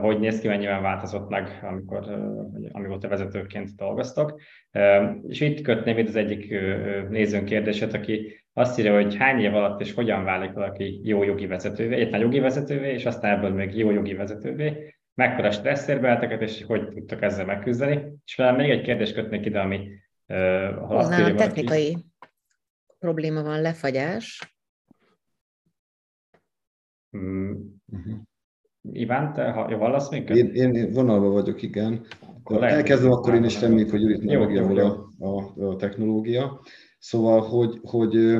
hogy néz ki, mennyiben változott meg, amikor, amióta vezetőként dolgoztok. És itt kötném itt az egyik nézőnk kérdését, aki azt írja, hogy hány év alatt és hogyan válik valaki jó jogi vezetővé, egyetlen jogi vezetővé, és aztán ebből még jó jogi vezetővé, mekkora stresszérbe és hogy tudtak ezzel megküzdeni. És velem még egy kérdést kötnék ide, ami ha azt írja, technikai valaki, probléma van, lefagyás. Mm. Uh-huh. Iván, te ha, vallasz még? Én, én vonalban vagyok, igen. Akkor Elkezdem, akkor én is reméljük, hogy itt megjavul a, a, a technológia. Szóval, hogy, hogy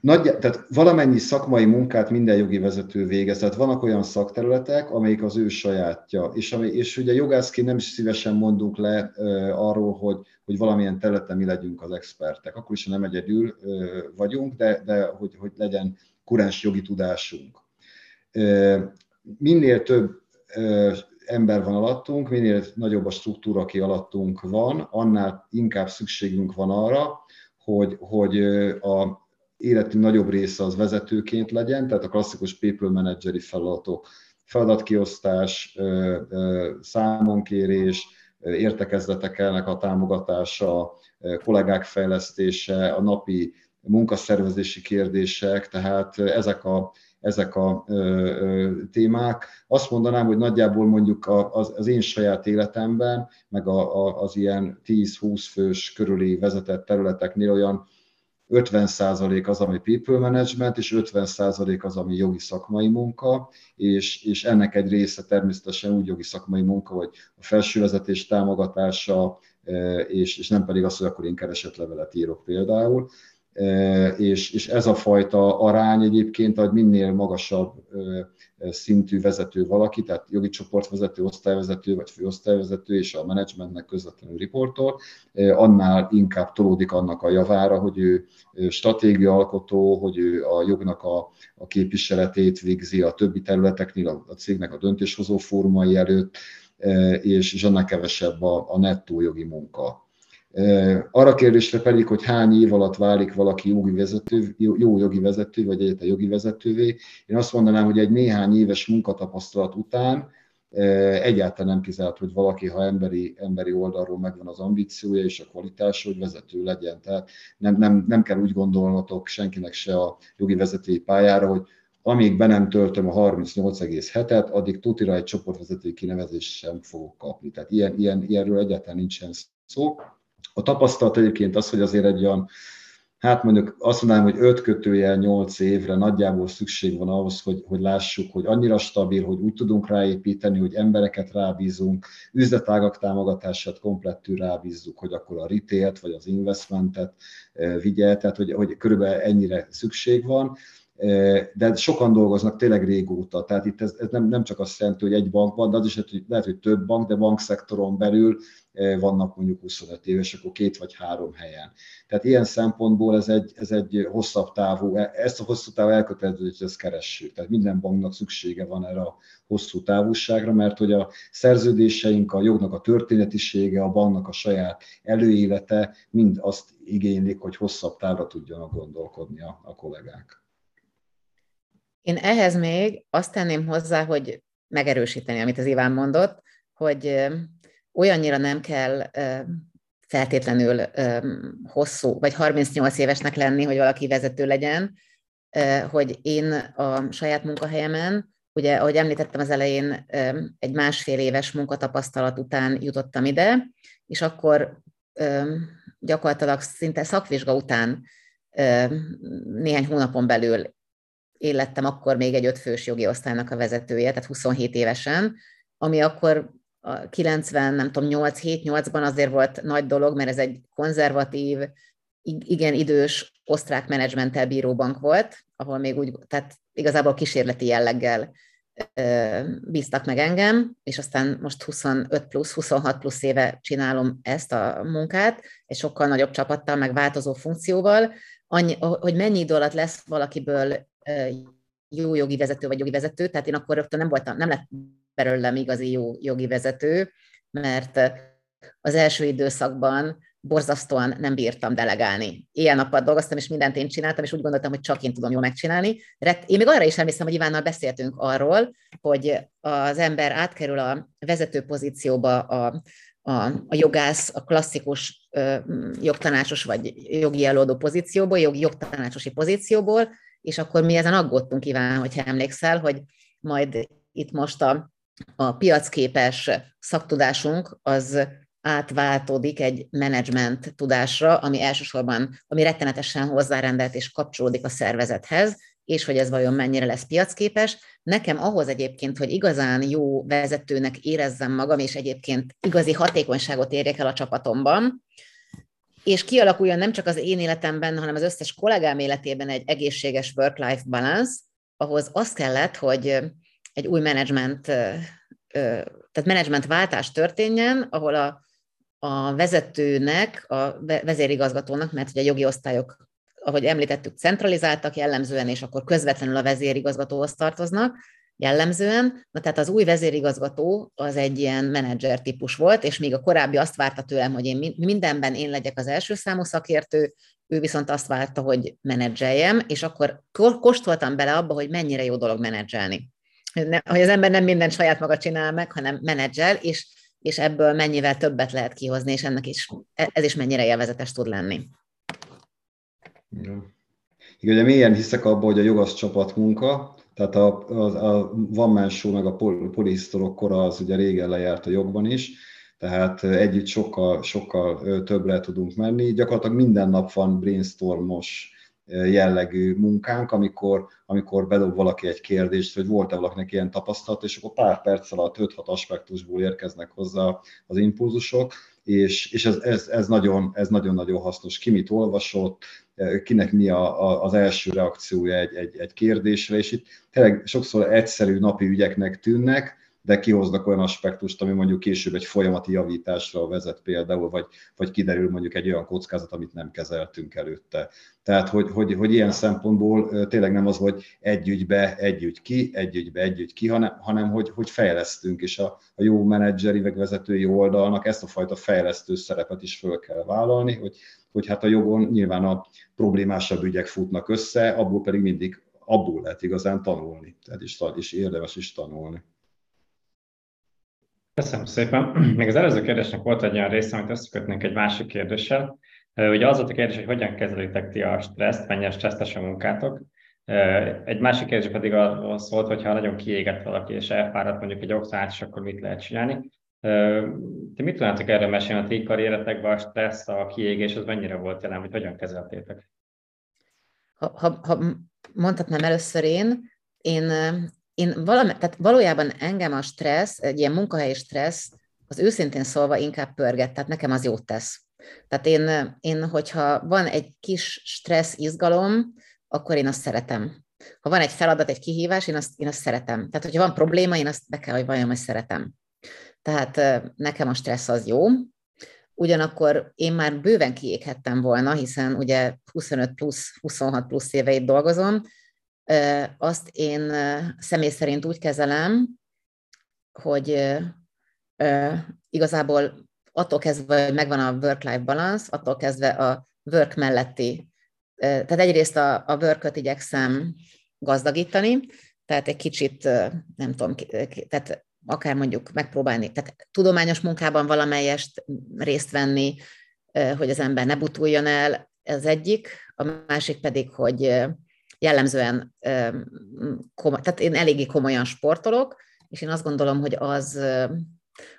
nagy, tehát valamennyi szakmai munkát minden jogi vezető végez, tehát vannak olyan szakterületek, amelyik az ő sajátja, és, ami, és ugye jogászként nem is szívesen mondunk le uh, arról, hogy, hogy valamilyen területen mi legyünk az expertek. Akkor is, ha nem egyedül uh, vagyunk, de, de hogy, hogy legyen kurens jogi tudásunk. Minél több ember van alattunk, minél nagyobb a struktúra, aki alattunk van, annál inkább szükségünk van arra, hogy, hogy a életünk nagyobb része az vezetőként legyen, tehát a klasszikus people manageri feladatok, feladatkiosztás, számonkérés, értekezletekelnek a támogatása, kollégák fejlesztése, a napi munkaszervezési kérdések, tehát ezek a ezek a témák. Azt mondanám, hogy nagyjából mondjuk az, az én saját életemben, meg a, a, az ilyen 10-20 fős körüli vezetett területeknél olyan 50% az, ami people management, és 50% az, ami jogi szakmai munka, és, és ennek egy része természetesen úgy jogi szakmai munka, hogy a felsővezetés támogatása, és, és nem pedig az, hogy akkor én keresetlevelet írok például és, és ez a fajta arány egyébként, hogy minél magasabb szintű vezető valaki, tehát jogi csoportvezető, osztályvezető vagy főosztályvezető és a menedzsmentnek közvetlenül riportol, annál inkább tolódik annak a javára, hogy ő stratégiaalkotó, hogy ő a jognak a, a képviseletét végzi a többi területeknél, a, a cégnek a döntéshozó fórumai előtt, és, és annak kevesebb a, a nettó jogi munka. Arra kérdésre pedig, hogy hány év alatt válik valaki jogi vezető, jó jogi vezető, vagy egyetlen jogi vezetővé, én azt mondanám, hogy egy néhány éves munkatapasztalat után egyáltalán nem kizárt, hogy valaki, ha emberi, emberi oldalról megvan az ambíciója és a kvalitása, hogy vezető legyen. Tehát nem, nem, nem kell úgy gondolnotok senkinek se a jogi vezetői pályára, hogy amíg be nem töltöm a 38,7-et, addig tutira egy csoportvezetői kinevezést sem fogok kapni. Tehát ilyen, ilyen, ilyenről egyáltalán nincsen szó. A tapasztalat egyébként az, hogy azért egy olyan, hát mondjuk azt mondanám, hogy 5 kötőjel 8 évre nagyjából szükség van ahhoz, hogy, hogy lássuk, hogy annyira stabil, hogy úgy tudunk ráépíteni, hogy embereket rábízunk, üzletágak támogatását komplettül rábízzuk, hogy akkor a retail vagy az investmentet eh, vigye, tehát hogy, hogy körülbelül ennyire szükség van. De sokan dolgoznak tényleg régóta, tehát itt ez, ez nem, nem csak azt jelenti, hogy egy bankban, de az is lehet, hogy több bank, de bankszektoron belül vannak mondjuk 25 éves, akkor két vagy három helyen. Tehát ilyen szempontból ez egy, ez egy hosszabb távú, e, ezt a hosszú távú elköteleződést ezt keressük. Tehát minden banknak szüksége van erre a hosszú távúságra, mert hogy a szerződéseink, a jognak a történetisége, a banknak a saját előélete mind azt igénylik, hogy hosszabb távra tudjanak gondolkodni a, a kollégák. Én ehhez még azt tenném hozzá, hogy megerősíteni, amit az Iván mondott, hogy olyannyira nem kell feltétlenül hosszú, vagy 38 évesnek lenni, hogy valaki vezető legyen. hogy én a saját munkahelyemen, ugye, ahogy említettem az elején, egy másfél éves munkatapasztalat után jutottam ide, és akkor gyakorlatilag szinte szakvizsga után néhány hónapon belül élettem akkor még egy ötfős jogi osztálynak a vezetője, tehát 27 évesen, ami akkor a 90, nem tudom, 8-7-8-ban azért volt nagy dolog, mert ez egy konzervatív, igen idős osztrák menedzsmenttel bíró bank volt, ahol még úgy, tehát igazából kísérleti jelleggel bíztak meg engem, és aztán most 25 plusz, 26 plusz éve csinálom ezt a munkát, egy sokkal nagyobb csapattal, meg változó funkcióval, annyi, hogy mennyi idő alatt lesz valakiből jó jogi vezető vagy jogi vezető, tehát én akkor rögtön nem voltam, nem lett belőlem igazi jó jogi vezető, mert az első időszakban borzasztóan nem bírtam delegálni. Ilyen nappal dolgoztam, és mindent én csináltam, és úgy gondoltam, hogy csak én tudom jól megcsinálni. Én még arra is emlékszem, hogy Ivánnal beszéltünk arról, hogy az ember átkerül a vezető pozícióba a, a, a jogász, a klasszikus ö, jogtanácsos vagy jogi előadó pozícióból, jogi jogtanácsosi pozícióból, és akkor mi ezen aggódtunk, Iván, hogyha emlékszel, hogy majd itt most a, a piacképes szaktudásunk az átváltódik egy menedzsment tudásra, ami elsősorban, ami rettenetesen hozzárendelt és kapcsolódik a szervezethez, és hogy ez vajon mennyire lesz piacképes. Nekem ahhoz egyébként, hogy igazán jó vezetőnek érezzem magam, és egyébként igazi hatékonyságot érjek el a csapatomban, és kialakuljon nem csak az én életemben, hanem az összes kollégám életében egy egészséges work-life balance, ahhoz az kellett, hogy egy új menedzsment, tehát menedzsment váltás történjen, ahol a, a vezetőnek, a vezérigazgatónak, mert ugye a jogi osztályok, ahogy említettük, centralizáltak jellemzően, és akkor közvetlenül a vezérigazgatóhoz tartoznak, jellemzően. Na tehát az új vezérigazgató az egy ilyen menedzser típus volt, és még a korábbi azt várta tőlem, hogy én mindenben én legyek az első számú szakértő, ő viszont azt várta, hogy menedzseljem, és akkor kóstoltam bele abba, hogy mennyire jó dolog menedzselni. Hogy az ember nem minden saját maga csinál meg, hanem menedzsel, és, és ebből mennyivel többet lehet kihozni, és ennek is, ez is mennyire élvezetes tud lenni. Igen. Igen, ugye mélyen hiszek abban, hogy a jogasz csapat munka, tehát a, a, a Van Man meg a polisztorok kora az ugye régen lejárt a jogban is, tehát együtt sokkal, sokkal többre tudunk menni. Gyakorlatilag minden nap van brainstormos jellegű munkánk, amikor, amikor bedob valaki egy kérdést, hogy volt-e valakinek ilyen tapasztalat, és akkor pár perc alatt 5-6 aspektusból érkeznek hozzá az impulzusok, és, és ez, ez, ez, nagyon, ez nagyon-nagyon hasznos. Ki mit olvasott, kinek mi a, a, az első reakciója egy, egy, egy kérdésre, és itt tényleg sokszor egyszerű napi ügyeknek tűnnek, de kihoznak olyan aspektust, ami mondjuk később egy folyamati javításra vezet például, vagy, vagy kiderül mondjuk egy olyan kockázat, amit nem kezeltünk előtte. Tehát, hogy, hogy, hogy ilyen szempontból tényleg nem az, hogy egy ügybe, egy ügy ki, egy ügybe, egy ügy ki, hanem, hanem hogy, hogy fejlesztünk, és a, a jó menedzseri vagy vezetői oldalnak ezt a fajta fejlesztő szerepet is föl kell vállalni, hogy, hogy hát a jogon nyilván a problémásabb ügyek futnak össze, abból pedig mindig abból lehet igazán tanulni, tehát is, is érdemes is tanulni. Köszönöm szépen. Még az előző kérdésnek volt egy olyan része, amit összekötnénk egy másik kérdéssel. Ugye az volt a kérdés, hogy hogyan kezelitek ti a stresszt, mennyire stresszes a munkátok. Egy másik kérdés pedig az volt, hogyha nagyon kiégett valaki és elfáradt mondjuk egy oktatás, akkor mit lehet csinálni. Ti mit tudnátok erről mesélni a ti karrieretekben, a stressz, a kiégés, az mennyire volt jelen, hogy hogyan kezeltétek? Ha, ha, ha mondhatnám először én, én én valami, tehát valójában engem a stressz, egy ilyen munkahelyi stressz, az őszintén szólva inkább pörget, tehát nekem az jót tesz. Tehát én, én, hogyha van egy kis stressz, izgalom, akkor én azt szeretem. Ha van egy feladat, egy kihívás, én azt, én azt szeretem. Tehát, hogyha van probléma, én azt be kell, hogy valljam, hogy szeretem. Tehát nekem a stressz az jó. Ugyanakkor én már bőven kiéghettem volna, hiszen ugye 25 plusz, 26 plusz éveit dolgozom, azt én személy szerint úgy kezelem, hogy igazából attól kezdve, hogy megvan a work-life balance, attól kezdve a work melletti. Tehát egyrészt a, a work igyekszem gazdagítani, tehát egy kicsit, nem tudom, tehát akár mondjuk megpróbálni, tehát tudományos munkában valamelyest részt venni, hogy az ember ne butuljon el, ez egyik, a másik pedig, hogy jellemzően, tehát én eléggé komolyan sportolok, és én azt gondolom, hogy az,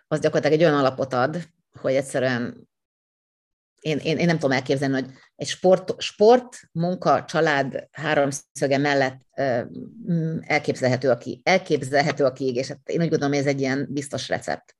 az gyakorlatilag egy olyan alapot ad, hogy egyszerűen én, én, én nem tudom elképzelni, hogy egy sport, sport munka, család háromszöge mellett elképzelhető a, ki, elképzelhető a kiégés. Hát én úgy gondolom, hogy ez egy ilyen biztos recept.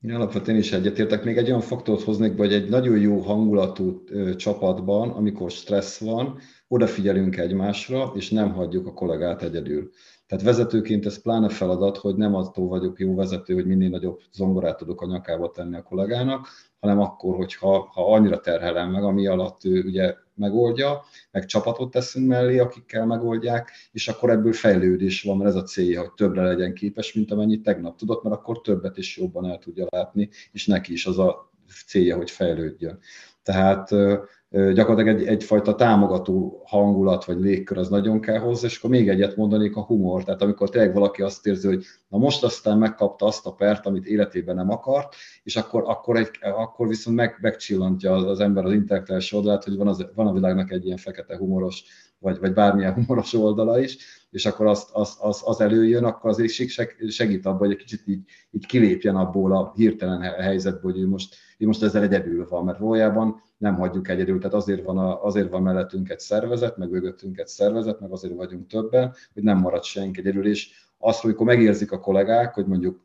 Én alapvetően is egyetértek. Még egy olyan faktort hoznék be, hogy egy nagyon jó hangulatú csapatban, amikor stressz van, odafigyelünk egymásra, és nem hagyjuk a kollégát egyedül. Tehát vezetőként ez pláne feladat, hogy nem attól vagyok jó vezető, hogy minél nagyobb zongorát tudok a nyakába tenni a kollégának, hanem akkor, hogyha ha annyira terhelem meg, ami alatt ő ugye megoldja, meg csapatot teszünk mellé, akikkel megoldják, és akkor ebből fejlődés van, mert ez a célja, hogy többre legyen képes, mint amennyit tegnap tudott, mert akkor többet is jobban el tudja látni, és neki is az a célja, hogy fejlődjön. Tehát gyakorlatilag egy, egyfajta támogató hangulat vagy légkör az nagyon kell hozzá, és akkor még egyet mondanék a humor, tehát amikor tényleg valaki azt érzi, hogy na most aztán megkapta azt a pert, amit életében nem akart, és akkor, akkor, egy, akkor viszont meg, megcsillantja az ember az intellektuális oldalát, hogy van, az, van a világnak egy ilyen fekete humoros, vagy, vagy bármilyen humoros oldala is, és akkor az, az, az, az előjön, akkor azért segít abban, hogy egy kicsit így, így kilépjen abból a hirtelen helyzetből, hogy ő most, ő most ezzel egyedül van, mert valójában nem hagyjuk egyedül, tehát azért van, a, azért van mellettünk egy szervezet, meg mögöttünk egy szervezet, meg azért vagyunk többen, hogy nem marad senki egyedül, és azt, amikor megérzik a kollégák, hogy mondjuk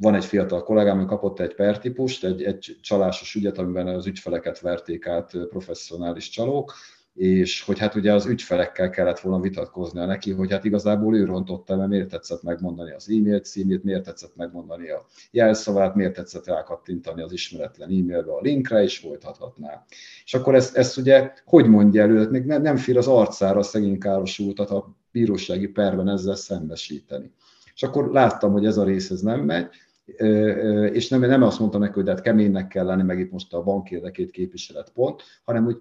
van egy fiatal kollégám, ami kapott egy pertípust, egy, egy csalásos ügyet, amiben az ügyfeleket verték át professzionális csalók, és hogy hát ugye az ügyfelekkel kellett volna vitatkoznia neki, hogy hát igazából ő rontotta, mert miért tetszett megmondani az e-mail címét, miért tetszett megmondani a jelszavát, miért tetszett rákattintani az ismeretlen e-mailbe a linkre, és folytathatná. És akkor ezt, ezt ugye hogy mondja elő, hát még nem, nem fér az arcára a szegény károsultat a bírósági perben ezzel szembesíteni. És akkor láttam, hogy ez a rész ez nem megy, és nem, nem azt mondtam neki, hogy hát keménynek kell lenni, meg itt most a bank érdekét képviselet pont, hanem hogy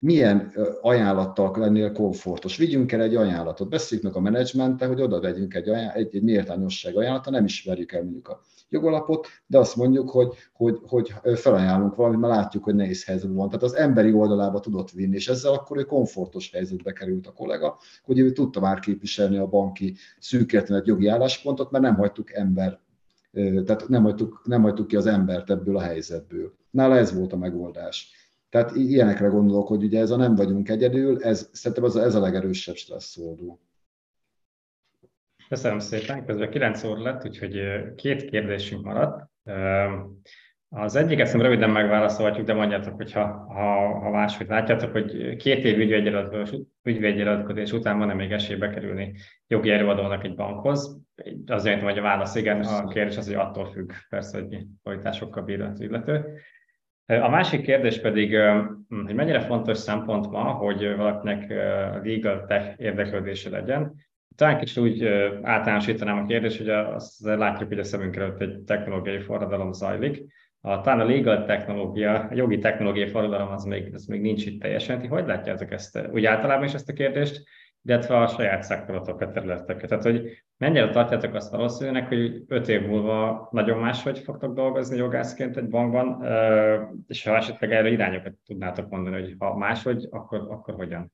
milyen ajánlattal lennél komfortos. Vigyünk el egy ajánlatot, beszéljük meg a menedzsmenttel, hogy oda vegyünk egy, ajánl- egy, egy méltányosság ajánlata, nem ismerjük el mondjuk a jogalapot, de azt mondjuk, hogy, hogy, hogy felajánlunk valamit, mert látjuk, hogy nehéz helyzetben van. Tehát az emberi oldalába tudott vinni, és ezzel akkor ő komfortos helyzetbe került a kollega, hogy ő tudta már képviselni a banki szűkértenet jogi álláspontot, mert nem hagytuk ember tehát nem hagytuk, nem hagytuk ki az embert ebből a helyzetből. Nála ez volt a megoldás. Tehát ilyenekre gondolok, hogy ugye ez a nem vagyunk egyedül, ez, szerintem ez a, ez a legerősebb stresszoldó. Köszönöm szépen, közben 9 óra lett, úgyhogy két kérdésünk maradt. Az egyiket szerintem röviden megválaszolhatjuk, de mondjátok, hogy ha, ha, ha máshogy látjátok, hogy két év ügyvédjeladkozás után van-e még esély bekerülni jogi előadónak egy bankhoz. Azért, hogy a válasz igen, a kérdés az, hogy attól függ persze, hogy folytásokkal bír az illető. A másik kérdés pedig, hogy mennyire fontos szempont ma, hogy valakinek legal tech érdeklődése legyen. Talán kicsit úgy általánosítanám a kérdést, hogy azt látjuk, hogy a szemünk előtt egy technológiai forradalom zajlik. A, talán a legal technológia, a jogi technológiai forradalom az még, az még nincs itt teljesen. Ti hogy látjátok ezt, úgy általában is ezt a kérdést, illetve a saját szektorotokat, területeket. Tehát, hogy mennyire tartjátok azt valószínűnek, hogy öt év múlva nagyon máshogy fogtok dolgozni jogászként egy bankban, és ha esetleg erre irányokat tudnátok mondani, hogy ha máshogy, akkor, akkor hogyan?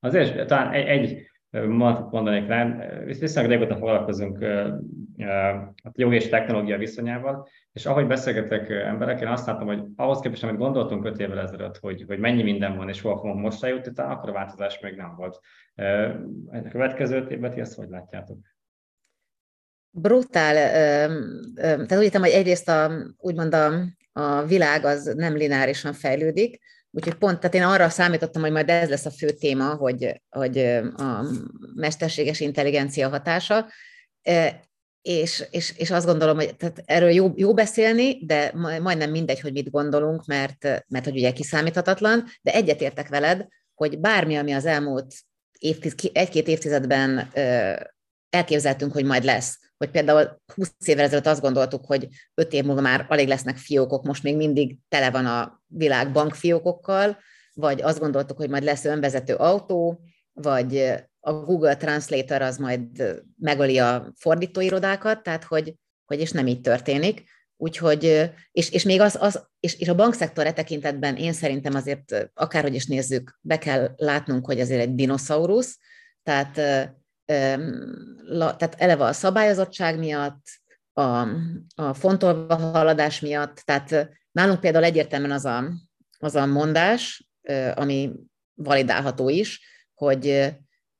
Azért talán egy, egy mondatot mondanék rá, viszonylag régóta foglalkozunk a jog és technológia viszonyával, és ahogy beszélgetek emberekkel, azt látom, hogy ahhoz képest, amit gondoltunk öt évvel ezelőtt, hogy, hogy mennyi minden van, és hol fogunk most eljutni, talán akkor a változás még nem volt. A következő öt évben ti ezt hogy látjátok? Brutál. Tehát úgy hittem, hogy egyrészt a, úgymond a, a világ az nem lineárisan fejlődik, Úgyhogy pont, tehát én arra számítottam, hogy majd ez lesz a fő téma, hogy, hogy a mesterséges intelligencia hatása, és, és, és azt gondolom, hogy tehát erről jó, jó beszélni, de majdnem mindegy, hogy mit gondolunk, mert, mert hogy ugye kiszámíthatatlan, de egyetértek veled, hogy bármi, ami az elmúlt évtiz, egy-két évtizedben elképzeltünk, hogy majd lesz, hogy például 20 évvel ezelőtt azt gondoltuk, hogy 5 év múlva már alig lesznek fiókok, most még mindig tele van a világ bankfiókokkal, vagy azt gondoltuk, hogy majd lesz önvezető autó, vagy a Google Translator az majd megöli a fordítóirodákat, tehát hogy, hogy és nem így történik. Úgyhogy, és, és még az, az és, és a bankszektor e tekintetben én szerintem azért, akárhogy is nézzük, be kell látnunk, hogy azért egy dinoszaurusz, tehát, tehát eleve a szabályozottság miatt, a, a fontolva haladás miatt, tehát nálunk például egyértelműen az a, az a mondás, ami validálható is, hogy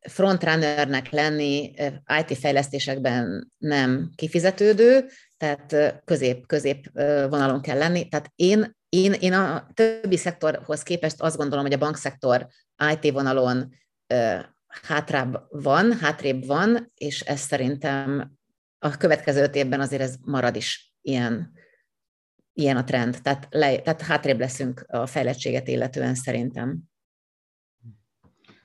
frontrunnernek lenni IT fejlesztésekben nem kifizetődő, tehát közép, közép vonalon kell lenni. Tehát én, én, én a többi szektorhoz képest azt gondolom, hogy a bankszektor IT vonalon hátrább van, hátrébb van, és ez szerintem a következő öt évben azért ez marad is ilyen, ilyen a trend. Tehát, le, tehát hátrébb leszünk a fejlettséget illetően szerintem.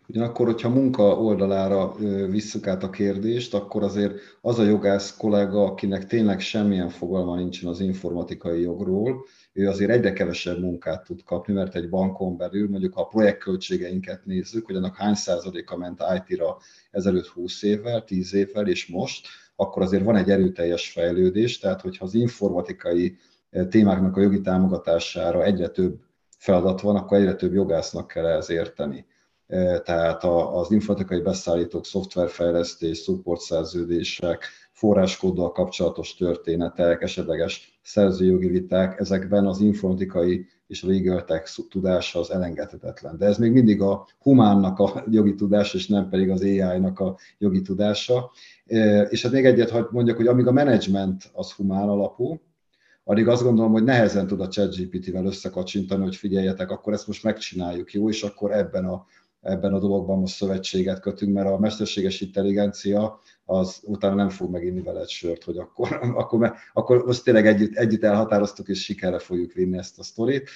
Ugyanakkor, hogyha munka oldalára visszük át a kérdést, akkor azért az a jogász kollega, akinek tényleg semmilyen fogalma nincsen az informatikai jogról, ő azért egyre kevesebb munkát tud kapni, mert egy bankon belül, mondjuk a projektköltségeinket nézzük, hogy annak hány százaléka ment IT-ra ezelőtt 20 évvel, 10 évvel és most, akkor azért van egy erőteljes fejlődés, tehát hogyha az informatikai témáknak a jogi támogatására egyre több feladat van, akkor egyre több jogásznak kell ehhez érteni tehát az informatikai beszállítók, szoftverfejlesztés, szerződések, forráskóddal kapcsolatos történetek, esetleges szerzőjogi viták, ezekben az informatikai és a legal tech tudása az elengedhetetlen. De ez még mindig a humánnak a jogi tudása, és nem pedig az AI-nak a jogi tudása. És hát még egyet hogy mondjak, hogy amíg a menedzsment az humán alapú, addig azt gondolom, hogy nehezen tud a ChatGPT-vel összekacsintani, hogy figyeljetek, akkor ezt most megcsináljuk, jó, és akkor ebben a ebben a dologban most szövetséget kötünk, mert a mesterséges intelligencia az utána nem fog meginni veled sört, hogy akkor, akkor, akkor most tényleg együtt, együtt elhatároztuk, és sikerre fogjuk vinni ezt a sztorit.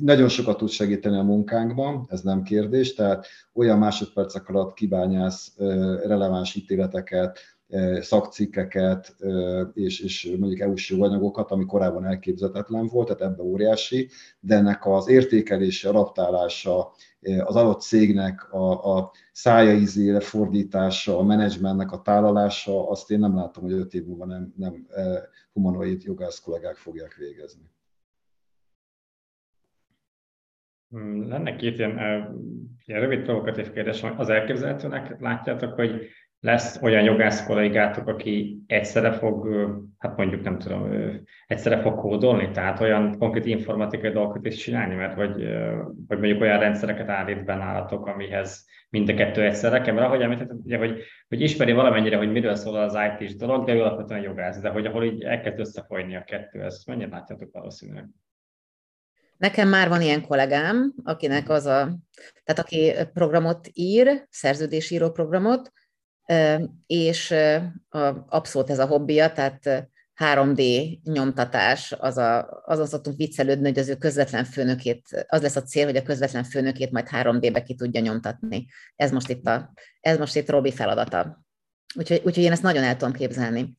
Nagyon sokat tud segíteni a munkánkban, ez nem kérdés, tehát olyan másodpercek alatt kibányász releváns ítéleteket, szakcikkeket és, és mondjuk EU-s joganyagokat, ami korábban elképzelhetetlen volt, tehát ebbe óriási, de ennek az értékelése, adaptálása, az adott cégnek a, a szája ízére fordítása, a menedzsmentnek a tálalása, azt én nem látom, hogy öt év múlva nem, nem humanoid jogász kollégák fogják végezni. Hmm, lenne két ilyen, ilyen rövid provokatív kérdés. Az elképzelhetőnek látjátok, hogy lesz olyan jogász kollégátok, aki egyszerre fog, hát mondjuk nem tudom, egyszerre fog kódolni, tehát olyan konkrét informatikai dolgokat is csinálni, mert hogy, hogy mondjuk olyan rendszereket állít be nálatok, amihez mind a kettő egyszerre kell, mert ahogy említettem, ugye, hogy, hogy ismeri valamennyire, hogy miről szól az IT-s dolog, de ő alapvetően jogász, de hogy ahol így elkezd összefolyni a kettő, ezt mennyire látjátok valószínűleg? Nekem már van ilyen kollégám, akinek az a, tehát aki programot ír, szerződésíró programot, és abszolút ez a hobbija, tehát 3D nyomtatás, az a, azon szoktunk viccelődni, hogy az ő közvetlen főnökét, az lesz a cél, hogy a közvetlen főnökét majd 3D-be ki tudja nyomtatni. Ez most itt, a, ez most itt Robi feladata. Úgyhogy, úgyhogy én ezt nagyon el tudom képzelni.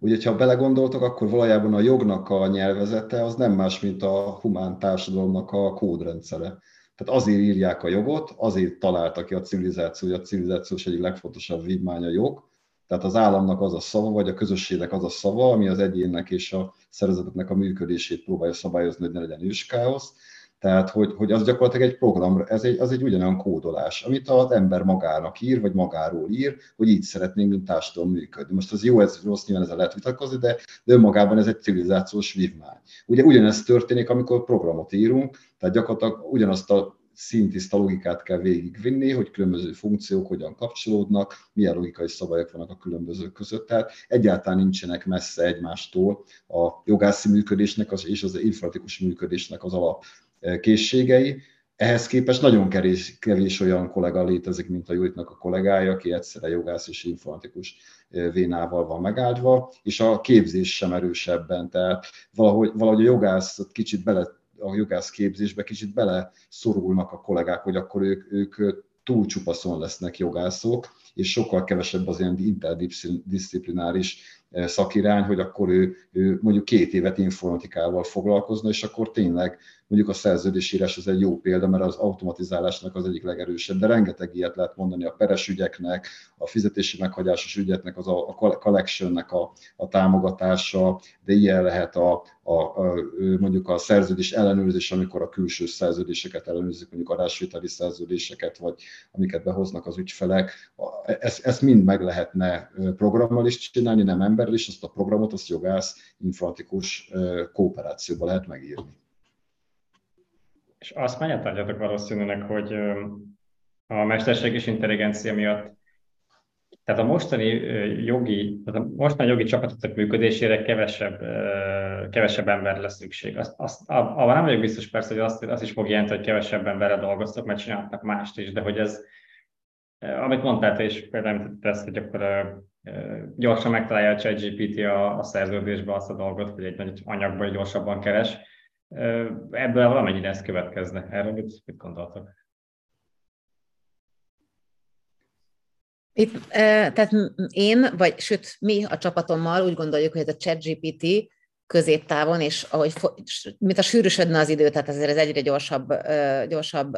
Ugye, ha belegondoltok, akkor valójában a jognak a nyelvezete az nem más, mint a humán társadalomnak a kódrendszere. Tehát azért írják a jogot, azért találta ki a civilizáció, hogy a civilizációs egyik legfontosabb vívmány a jog, tehát az államnak az a szava, vagy a közösségnek az a szava, ami az egyénnek és a szervezeteknek a működését próbálja szabályozni, hogy ne legyen őskáosz. Tehát, hogy, hogy az gyakorlatilag egy program, ez egy, az egy ugyanolyan kódolás, amit az ember magának ír, vagy magáról ír, hogy így szeretnénk, mint társadalom működni. Most az jó, ez rossz, nyilván ezzel lehet vitatkozni, de, de önmagában ez egy civilizációs vívmány. Ugye ugyanezt történik, amikor programot írunk, tehát gyakorlatilag ugyanazt a szintiszta logikát kell végigvinni, hogy különböző funkciók hogyan kapcsolódnak, milyen logikai szabályok vannak a különbözők között. Tehát egyáltalán nincsenek messze egymástól a jogászi működésnek és az informatikus működésnek az alap készségei. Ehhez képest nagyon kevés, kevés olyan kollega létezik, mint a Juditnak a kollégája, aki egyszerre jogász és informatikus vénával van megáldva, és a képzés sem erősebben, tehát valahogy, valahogy a jogász kicsit bele a jogász képzésbe kicsit bele szorulnak a kollégák, hogy akkor ők, ők túl csupaszon lesznek jogászok, és sokkal kevesebb az ilyen interdisziplináris szakirány, hogy akkor ő, ő mondjuk két évet informatikával foglalkozna, és akkor tényleg mondjuk a szerződésírás az egy jó példa, mert az automatizálásnak az egyik legerősebb, de rengeteg ilyet lehet mondani a peres ügyeknek, a fizetési meghagyásos ügyeknek, az a, a collectionnek a, a támogatása, de ilyen lehet a, a, a, mondjuk a szerződés ellenőrzés, amikor a külső szerződéseket ellenőrzik, mondjuk adásvételi szerződéseket, vagy amiket behoznak az ügyfelek. Ezt, ezt mind meg lehetne programmal is csinálni, nem emberrel, és azt a programot, azt jogász, informatikus kooperációba lehet megírni. És azt mennyit adjatok valószínűleg, hogy a mesterséges intelligencia miatt tehát a mostani jogi, tehát a mostani jogi csapatok működésére kevesebb, kevesebb ember lesz szükség. Azt, azt, abban nem vagyok biztos persze, hogy azt, azt is fog jelenteni, hogy kevesebb emberre dolgoztak, mert csináltak mást is, de hogy ez, amit mondtál is például tesz, hogy akkor gyorsan megtalálja a ChatGPT a, a szerződésbe azt a dolgot, hogy egy nagy anyagban gyorsabban keres, ebből valamennyire ez következne. Erről mit, mit gondoltok? Itt, tehát én, vagy sőt, mi a csapatommal úgy gondoljuk, hogy ez a ChatGPT középtávon, és ahogy, mint a sűrűsödne az idő, tehát ezért ez egyre gyorsabb, gyorsabb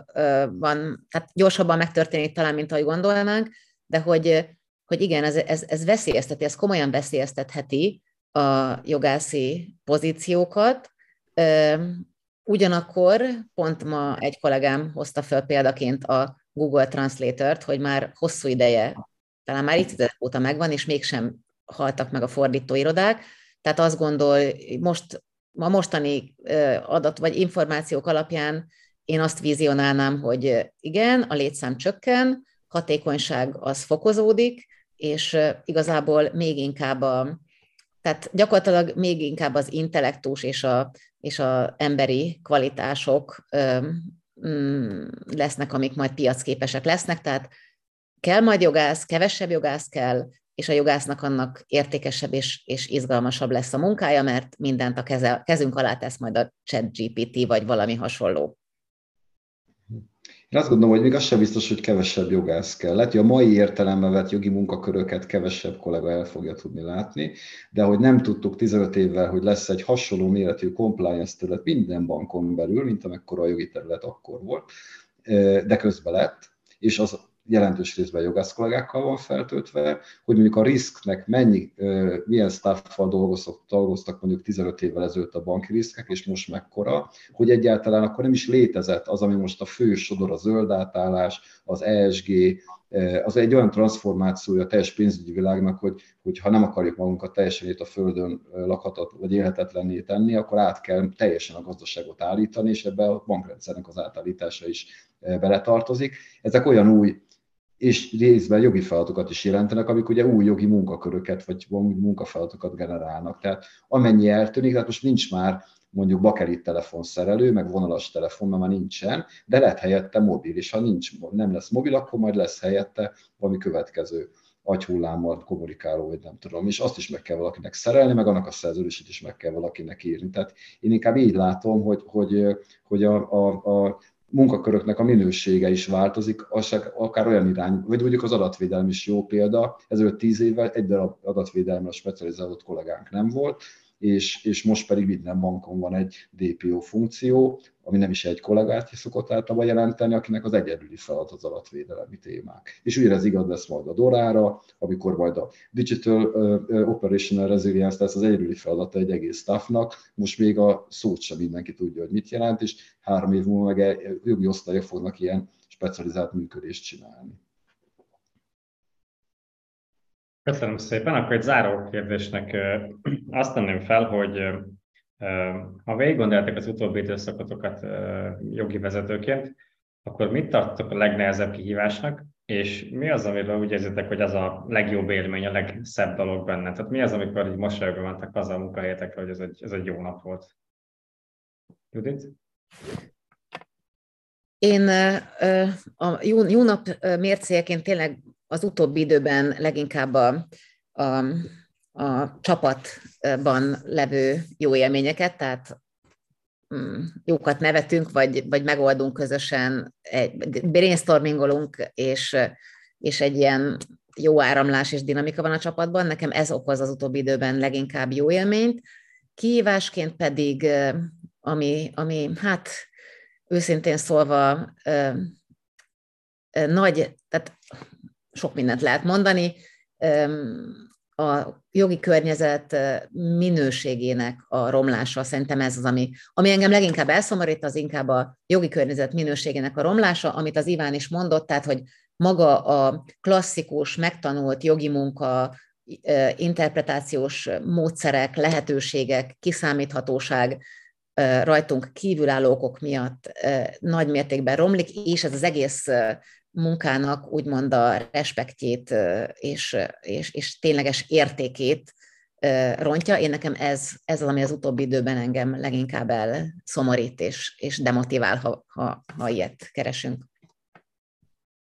van, tehát gyorsabban megtörténik talán, mint ahogy gondolnánk, de hogy, hogy igen, ez, ez, ez veszélyezteti, ez komolyan veszélyeztetheti a jogászi pozíciókat, Ugyanakkor pont ma egy kollégám hozta fel példaként a Google Translator-t, hogy már hosszú ideje, talán már évtizedek óta megvan, és mégsem haltak meg a fordítóirodák. Tehát azt gondol, most a mostani adat vagy információk alapján én azt vizionálnám, hogy igen, a létszám csökken, hatékonyság az fokozódik, és igazából még inkább a, tehát gyakorlatilag még inkább az intellektus és a és a emberi kvalitások mm, lesznek, amik majd piacképesek lesznek, tehát kell majd jogász, kevesebb jogász kell, és a jogásznak annak értékesebb és, és izgalmasabb lesz a munkája, mert mindent a keze, kezünk alá tesz majd a chat GPT, vagy valami hasonló. Én azt gondolom, hogy még az sem biztos, hogy kevesebb jogász kell. Lehet, hogy a mai értelemben vett jogi munkaköröket kevesebb kollega el fogja tudni látni, de hogy nem tudtuk 15 évvel, hogy lesz egy hasonló méretű compliance terület minden bankon belül, mint amekkora a jogi terület akkor volt, de közben lett, és az jelentős részben jogász kollégákkal van feltöltve, hogy mondjuk a risknek mennyi, milyen staffal dolgoztak, dolgoztak mondjuk 15 évvel ezelőtt a banki riskek, és most mekkora, hogy egyáltalán akkor nem is létezett az, ami most a fő sodor, a zöld átállás, az ESG, az egy olyan transformációja a teljes pénzügyi világnak, hogy, hogy ha nem akarjuk magunkat teljesen itt a Földön lakhatat vagy élhetetlenné tenni, akkor át kell teljesen a gazdaságot állítani, és ebbe a bankrendszernek az átállítása is beletartozik. Ezek olyan új és részben jogi feladatokat is jelentenek, amik ugye új jogi munkaköröket vagy munkafeladatokat generálnak. Tehát amennyi eltűnik, tehát most nincs már mondjuk bakelit telefonszerelő, meg vonalas telefon, mert már nincsen, de lehet helyette mobil, és ha nincs, nem lesz mobil, akkor majd lesz helyette valami következő agyhullámmal kommunikáló, vagy nem tudom, és azt is meg kell valakinek szerelni, meg annak a szerződését is meg kell valakinek írni. Tehát én inkább így látom, hogy, hogy, hogy a, a, a munkaköröknek a minősége is változik, akár olyan irány, vagy mondjuk az adatvédelem is jó példa, ezelőtt tíz évvel egy darab adatvédelemre specializálódott kollégánk nem volt, és, és most pedig minden bankon van egy DPO funkció, ami nem is egy kollégát szokott általában jelenteni, akinek az egyedüli feladat az adatvédelemi témák. És ez igaz lesz majd a Dorára, amikor majd a Digital Operational Resilience lesz az egyedüli feladata egy egész staffnak, most még a szót sem mindenki tudja, hogy mit jelent, és három év múlva meg jogi osztályok fognak ilyen specializált működést csinálni. Köszönöm szépen. Akkor egy záró kérdésnek azt tenném fel, hogy ha végig gondoljátok az utóbbi időszakotokat jogi vezetőként, akkor mit tartotok a legnehezebb kihívásnak, és mi az, amiről úgy érzitek, hogy az a legjobb élmény, a legszebb dolog benne? Tehát mi az, amikor így mosolyogva mentek haza a munkahelyetekre, hogy ez egy, ez egy jó nap volt? Judit? Én a jó, jó nap mércéjeként tényleg az utóbbi időben leginkább a, a, a csapatban levő jó élményeket, tehát mm, jókat nevetünk, vagy, vagy megoldunk közösen, egy, brainstormingolunk, és, és egy ilyen jó áramlás és dinamika van a csapatban. Nekem ez okoz az utóbbi időben leginkább jó élményt. Kihívásként pedig, ami, ami hát őszintén szólva nagy, tehát sok mindent lehet mondani, a jogi környezet minőségének a romlása, szerintem ez az, ami, ami engem leginkább elszomorít, az inkább a jogi környezet minőségének a romlása, amit az Iván is mondott, tehát, hogy maga a klasszikus, megtanult jogi munka, interpretációs módszerek, lehetőségek, kiszámíthatóság rajtunk kívülálló okok miatt nagy mértékben romlik, és ez az egész munkának úgymond a respektjét és, és, és tényleges értékét rontja. Én nekem ez, ez az, ami az utóbbi időben engem leginkább elszomorít és, és demotivál, ha, ha, ha ilyet keresünk.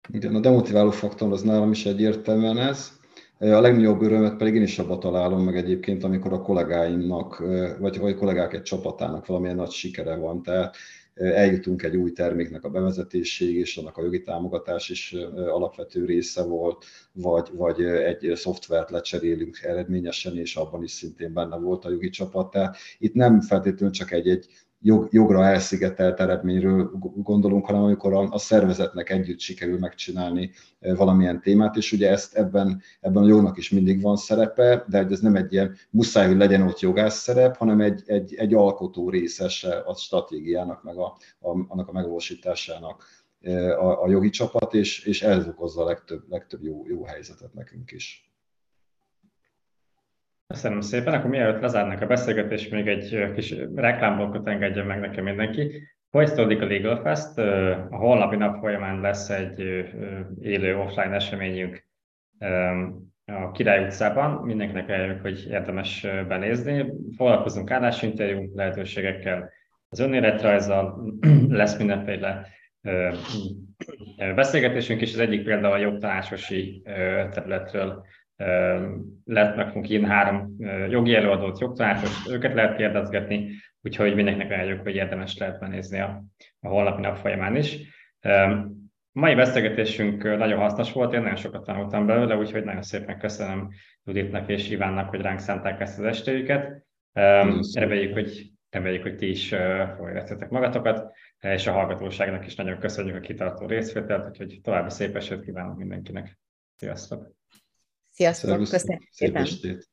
Igen, a demotiváló faktor az nálam is egyértelműen ez. A legnagyobb örömet pedig én is abba találom meg egyébként, amikor a kollégáimnak, vagy a kollégák egy csapatának valamilyen nagy sikere van. Tehát eljutunk egy új terméknek a bevezetéséig, és annak a jogi támogatás is alapvető része volt, vagy, vagy egy szoftvert lecserélünk eredményesen, és abban is szintén benne volt a jogi csapat. Tehát itt nem feltétlenül csak egy, egy jog, jogra elszigetelt eredményről gondolunk, hanem amikor a, a szervezetnek együtt sikerül megcsinálni valamilyen témát, és ugye ezt ebben, ebben a jognak is mindig van szerepe, de ez nem egy ilyen muszáj, hogy legyen ott jogász szerep, hanem egy, egy, egy alkotó részese a stratégiának, meg a, a, annak a megvalósításának a, a jogi csapat, és, és ez okozza a legtöbb, legtöbb jó, jó helyzetet nekünk is. Köszönöm szépen. Akkor mielőtt lezárnak a beszélgetést, még egy kis reklámblokkot engedjen meg nekem mindenki. Folytatódik a Legal Fest. A holnapi nap folyamán lesz egy élő offline eseményünk a Király utcában. Mindenkinek eljövök, hogy érdemes benézni. Foglalkozunk állásinterjú lehetőségekkel, az önéletrajzzal, lesz mindenféle beszélgetésünk, és az egyik például a jogtanácsosi területről lett fogunk írni három jogi előadót, jogtanácsos, őket lehet kérdezgetni, úgyhogy mindenkinek ajánljuk, hogy érdemes lehet benézni a, a holnapi nap folyamán is. A mai beszélgetésünk nagyon hasznos volt, én nagyon sokat tanultam belőle, úgyhogy nagyon szépen köszönöm Juditnak és Ivánnak, hogy ránk szánták ezt az estéjüket. Reméljük, hogy, reméljük, hogy ti is folytatjátok magatokat, és a hallgatóságnak is nagyon köszönjük a kitartó részvételt, úgyhogy további szép esőt kívánok mindenkinek. Sziasztok! Sziasztok, köszönöm szépen! Szép estét!